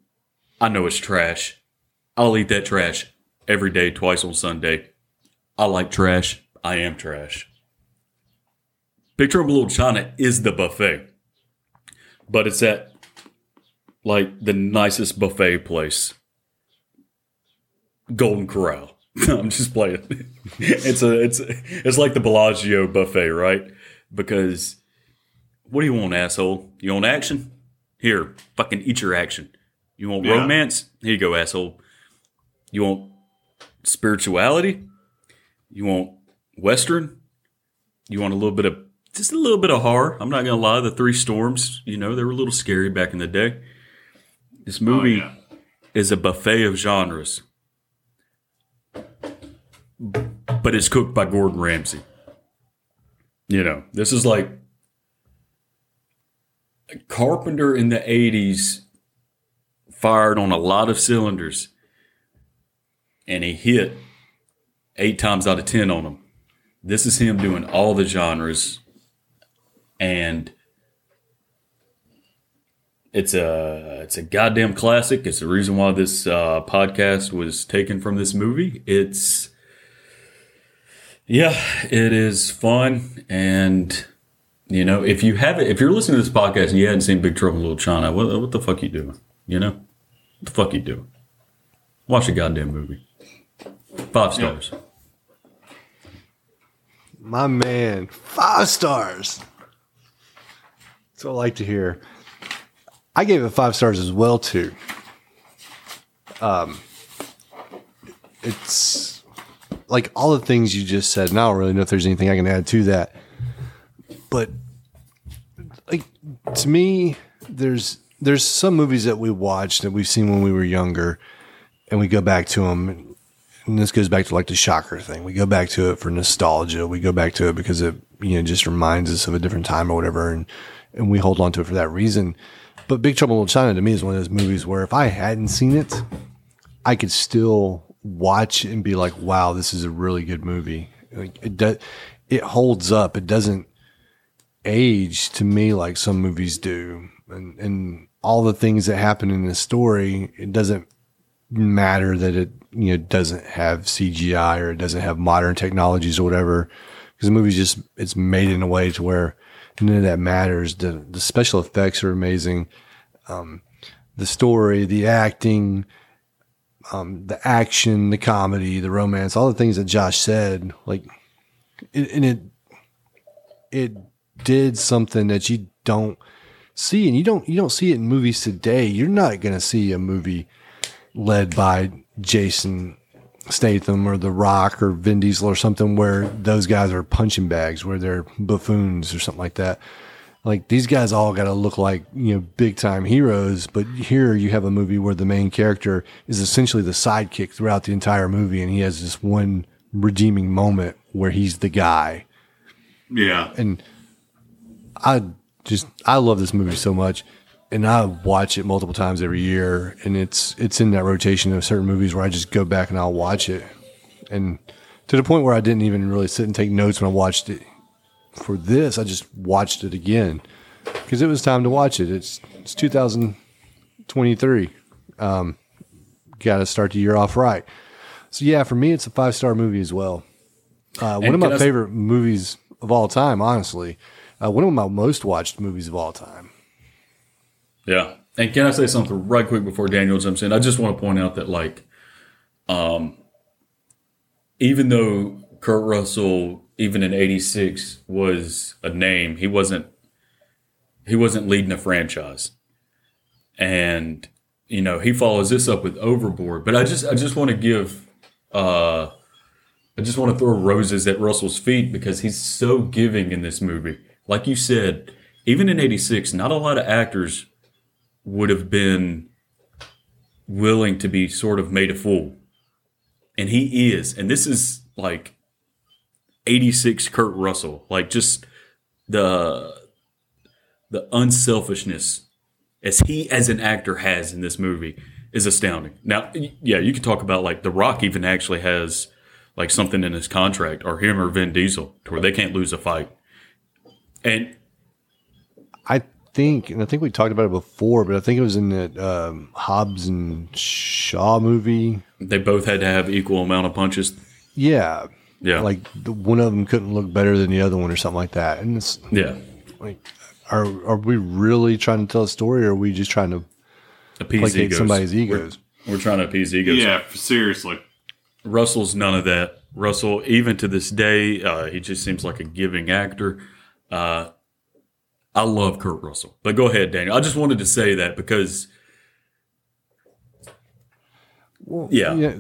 I know it's trash. I'll eat that trash every day, twice on Sunday. I like trash. I am trash. Big Trouble in Little China is the buffet, but it's at like the nicest buffet place. Golden Corral. I'm just playing. it's a it's it's like the Bellagio buffet, right? Because what do you want, asshole? You want action? Here, fucking eat your action. You want Yeah. romance? Here you go, asshole. You want spirituality? You want western? You want a little bit of just a little bit of horror? I'm not gonna lie. The Three Storms, you know, they were a little scary back in the day. This Oh, movie yeah. is a buffet of genres, but it's cooked by Gordon Ramsay. You know, this is like Carpenter in the 80s fired on a lot of cylinders, and he hit eight times out of ten on them. This is him doing all the genres, and it's a it's a goddamn classic. It's the reason why this uh, podcast was taken from this movie. It's yeah, it is fun, and you know if you haven't, if you're listening to this podcast and you hadn't seen Big Trouble in Little China, what what the fuck you doing? You know, what the fuck you doing? Watch a goddamn movie. Five stars. My man, five stars. That's what I like to hear. I gave it five stars as well too. Um, it's like all the things you just said. And I don't really know if there's anything I can add to that, but like to me, there's there's some movies that we watched that we've seen when we were younger, and we go back to them. And this goes back to like the shocker thing. We go back to it for nostalgia. We go back to it because it you know just reminds us of a different time or whatever, and and we hold on to it for that reason. But Big Trouble in China to me is one of those movies where if I hadn't seen it, I could still watch and be like, "Wow, this is a really good movie." Like it does, it holds up. It doesn't age to me like some movies do, and and all the things that happen in the story, it doesn't matter that it you know doesn't have CGI or it doesn't have modern technologies or whatever, because the movie's just it's made in a way to where none of that matters. The the special effects are amazing. Um, the story, the acting, um, the action, the comedy, the romance, all the things that Josh said, like, it, and it it did something that you don't see, and you don't you don't see it in movies today. You're not going to see a movie led by Jason Statham or The Rock or Vin Diesel or something where those guys are punching bags, where they're buffoons or something like that. Like these guys all got to look like, you know, big time heroes, but here you have a movie where the main character is essentially the sidekick throughout the entire movie and he has this one redeeming moment where he's the guy. Yeah. And I just I love this movie so much and I watch it multiple times every year, and it's it's in that rotation of certain movies where I just go back and I'll watch it, and to the point where I didn't even really sit and take notes when I watched it. For this, I just watched it again because it was time to watch it. It's it's 2023. Um, Got to start the year off right. So yeah, for me, it's a five star movie as well. Uh, one of my favorite movies of all time, honestly. Uh, one of my most watched movies of all time. Yeah. And can I say something right quick before Daniel jumps in? I just want to point out that like um even though Kurt Russell even in 86 was a name, he wasn't he wasn't leading a franchise. And you know, he follows this up with Overboard, but I just I just want to give uh I just want to throw roses at Russell's feet because he's so giving in this movie. Like you said, even in 86, not a lot of actors would have been willing to be sort of made a fool. And he is. And this is like 86 Kurt Russell. Like just the the unselfishness as he as an actor has in this movie is astounding. Now, yeah, you could talk about like The Rock even actually has like something in his contract or him or Vin Diesel to where they can't lose a fight. And I think, and I think we talked about it before, but I think it was in that um, Hobbs and Shaw movie. they both had to have equal amount of punches. Yeah, Yeah. like the, one of them couldn't look better than the other one, or something like that. And it's yeah. like, are are we really trying to tell a story, or are we just trying to appease placate egos. somebody's egos? We're, we're trying to appease egos. Yeah, seriously. Russell's none of that. Russell, even to this day, uh, he just seems like a giving actor. Uh, I love Kurt Russell. But go ahead, Daniel. I just wanted to say that because, yeah, Yeah,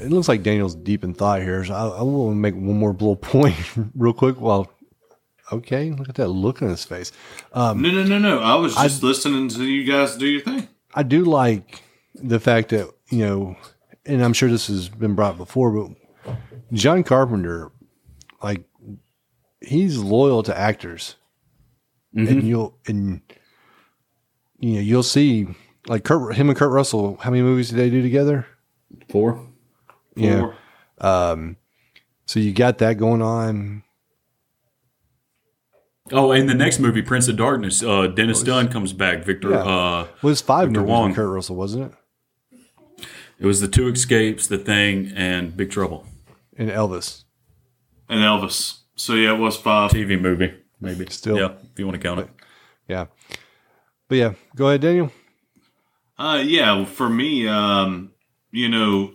it looks like Daniel's deep in thought here. So I, I want to make one more little point real quick. while okay, look at that look on his face. Um, no, no, no, no. I was just listening to you guys do your thing. I do like the fact that you know, and I'm sure this has been brought before, but John Carpenter, like, he's loyal to actors, and you'll and you know you'll see like Kurt, him and Kurt Russell. How many movies did they do together? four. Yeah. Four. So you got that going on. Oh, and the next movie, Prince of Darkness, uh, Dennis Dun comes back. Victor, Yeah. uh, was five Victor movies Wong. with Kurt Russell, wasn't it? it was the two escapes, the thing, and Big Trouble And Elvis. And Elvis. So yeah, it was five. TV movie, maybe. Still. yeah, if you want to count it. Yeah. But yeah, go ahead, Daniel. Uh, yeah, for me, um, you know,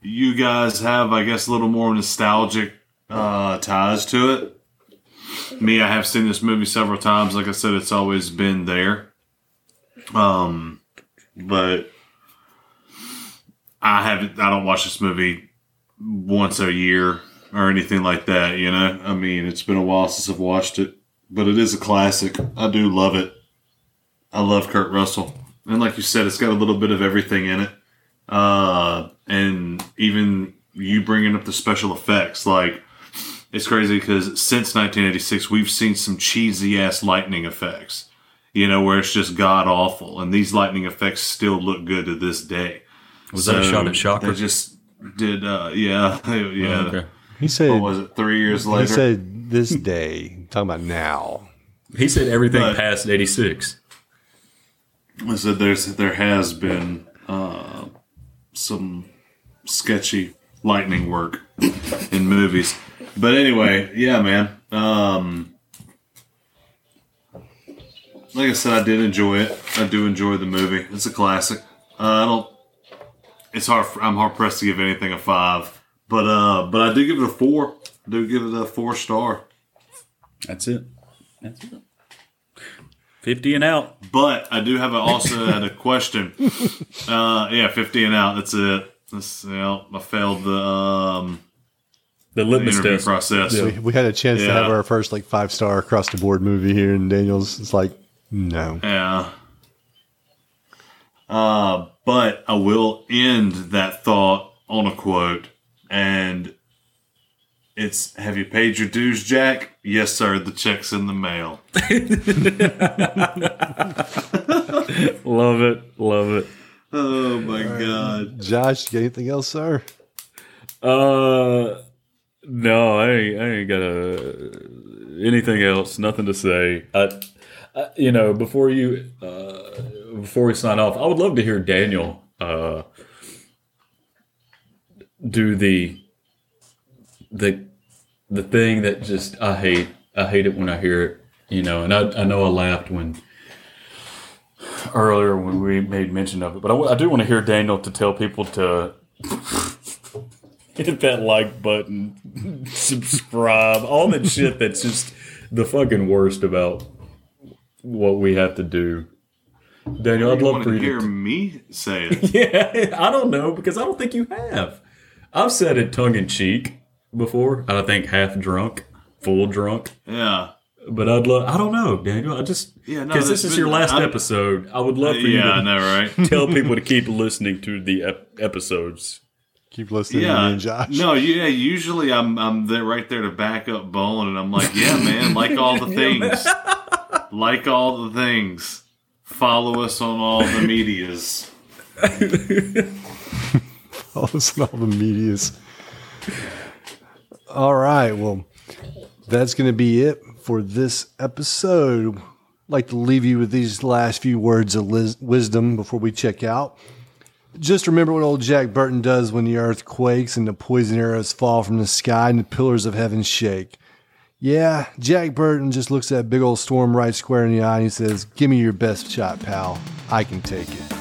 you guys have, I guess, a little more nostalgic uh, ties to it. Me, I have seen this movie several times. Like I said, it's always been there. Um, but I haven't. I don't watch this movie once a year or anything like that. You know, I mean, it's been a while since I've watched it, but it is a classic. I do love it. I love Kurt Russell. And like you said, it's got a little bit of everything in it. Uh, and even you bringing up the special effects, like, it's crazy because since 1986, we've seen some cheesy ass lightning effects, you know, where it's just god awful. And these lightning effects still look good to this day. Was that a shot at Shocker? They just did, uh, yeah, yeah. Oh, okay. He said What was it, three years later? he said this day. talking about now. He said everything But- past 86. I said there's there has been uh, some sketchy lightning work in movies, but anyway, yeah, man. Um, like I said, I did enjoy it. I do enjoy the movie. It's a classic. Uh, I don't. It's hard. I'm hard pressed to give anything a five, but uh, but I do give it a four. I do give it a four star. That's it. That's it. 50 and out. But I do have a, also had a question. Uh, yeah, fifty and out. That's it. That's, you know, I failed the um, The litmus interview test. process. We, we had a chance to have our first like five star across the board movie here, and Daniel's it's like no. Yeah. Uh, but I will end that thought on a quote, and it's Have you paid your dues, Jack? Yes, sir. The check's in the mail. Love it. Love it. Oh, my God. Josh, you got anything else, sir? Uh, no, I ain't, I ain't got a, anything else. Nothing to say. I, I, you know, before you, uh, before we sign off, I would love to hear Daniel, uh, do the, the, the thing that just I hate. I hate it when I hear it. You know, and I, I know I laughed when earlier when we made mention of it, but I, I do want to hear Daniel to tell people to hit that like button, subscribe, all that shit that's just the fucking worst about what we have to do. Daniel, I'd You love for to you hear to. me say it? Yeah, I don't know because I don't think you have. I've said it tongue in cheek before. I think half drunk, full drunk. Yeah. But I'd love. I don't know, Daniel. I just Yeah, no, because this that's is your last I'm- episode. I would love for you Yeah, I to know, right? tell people to keep listening to the ep- episodes. Keep listening to me Yeah, and Josh. no, yeah. Usually, I'm I'm there right there to back up Bone, and I'm like, yeah, man, like all the things, like all the things. Follow us on all the medias. all this all the medias. All right, well, that's going to be it for this episode. I'd like to leave you with these last few words of lis- wisdom before we check out. Just remember what old Jack Burton does when the earth quakes and the poison arrows fall from the sky and the pillars of heaven shake. Yeah, Jack Burton just looks that big old storm right square in the eye and he says, Give me your best shot, pal. I can take it.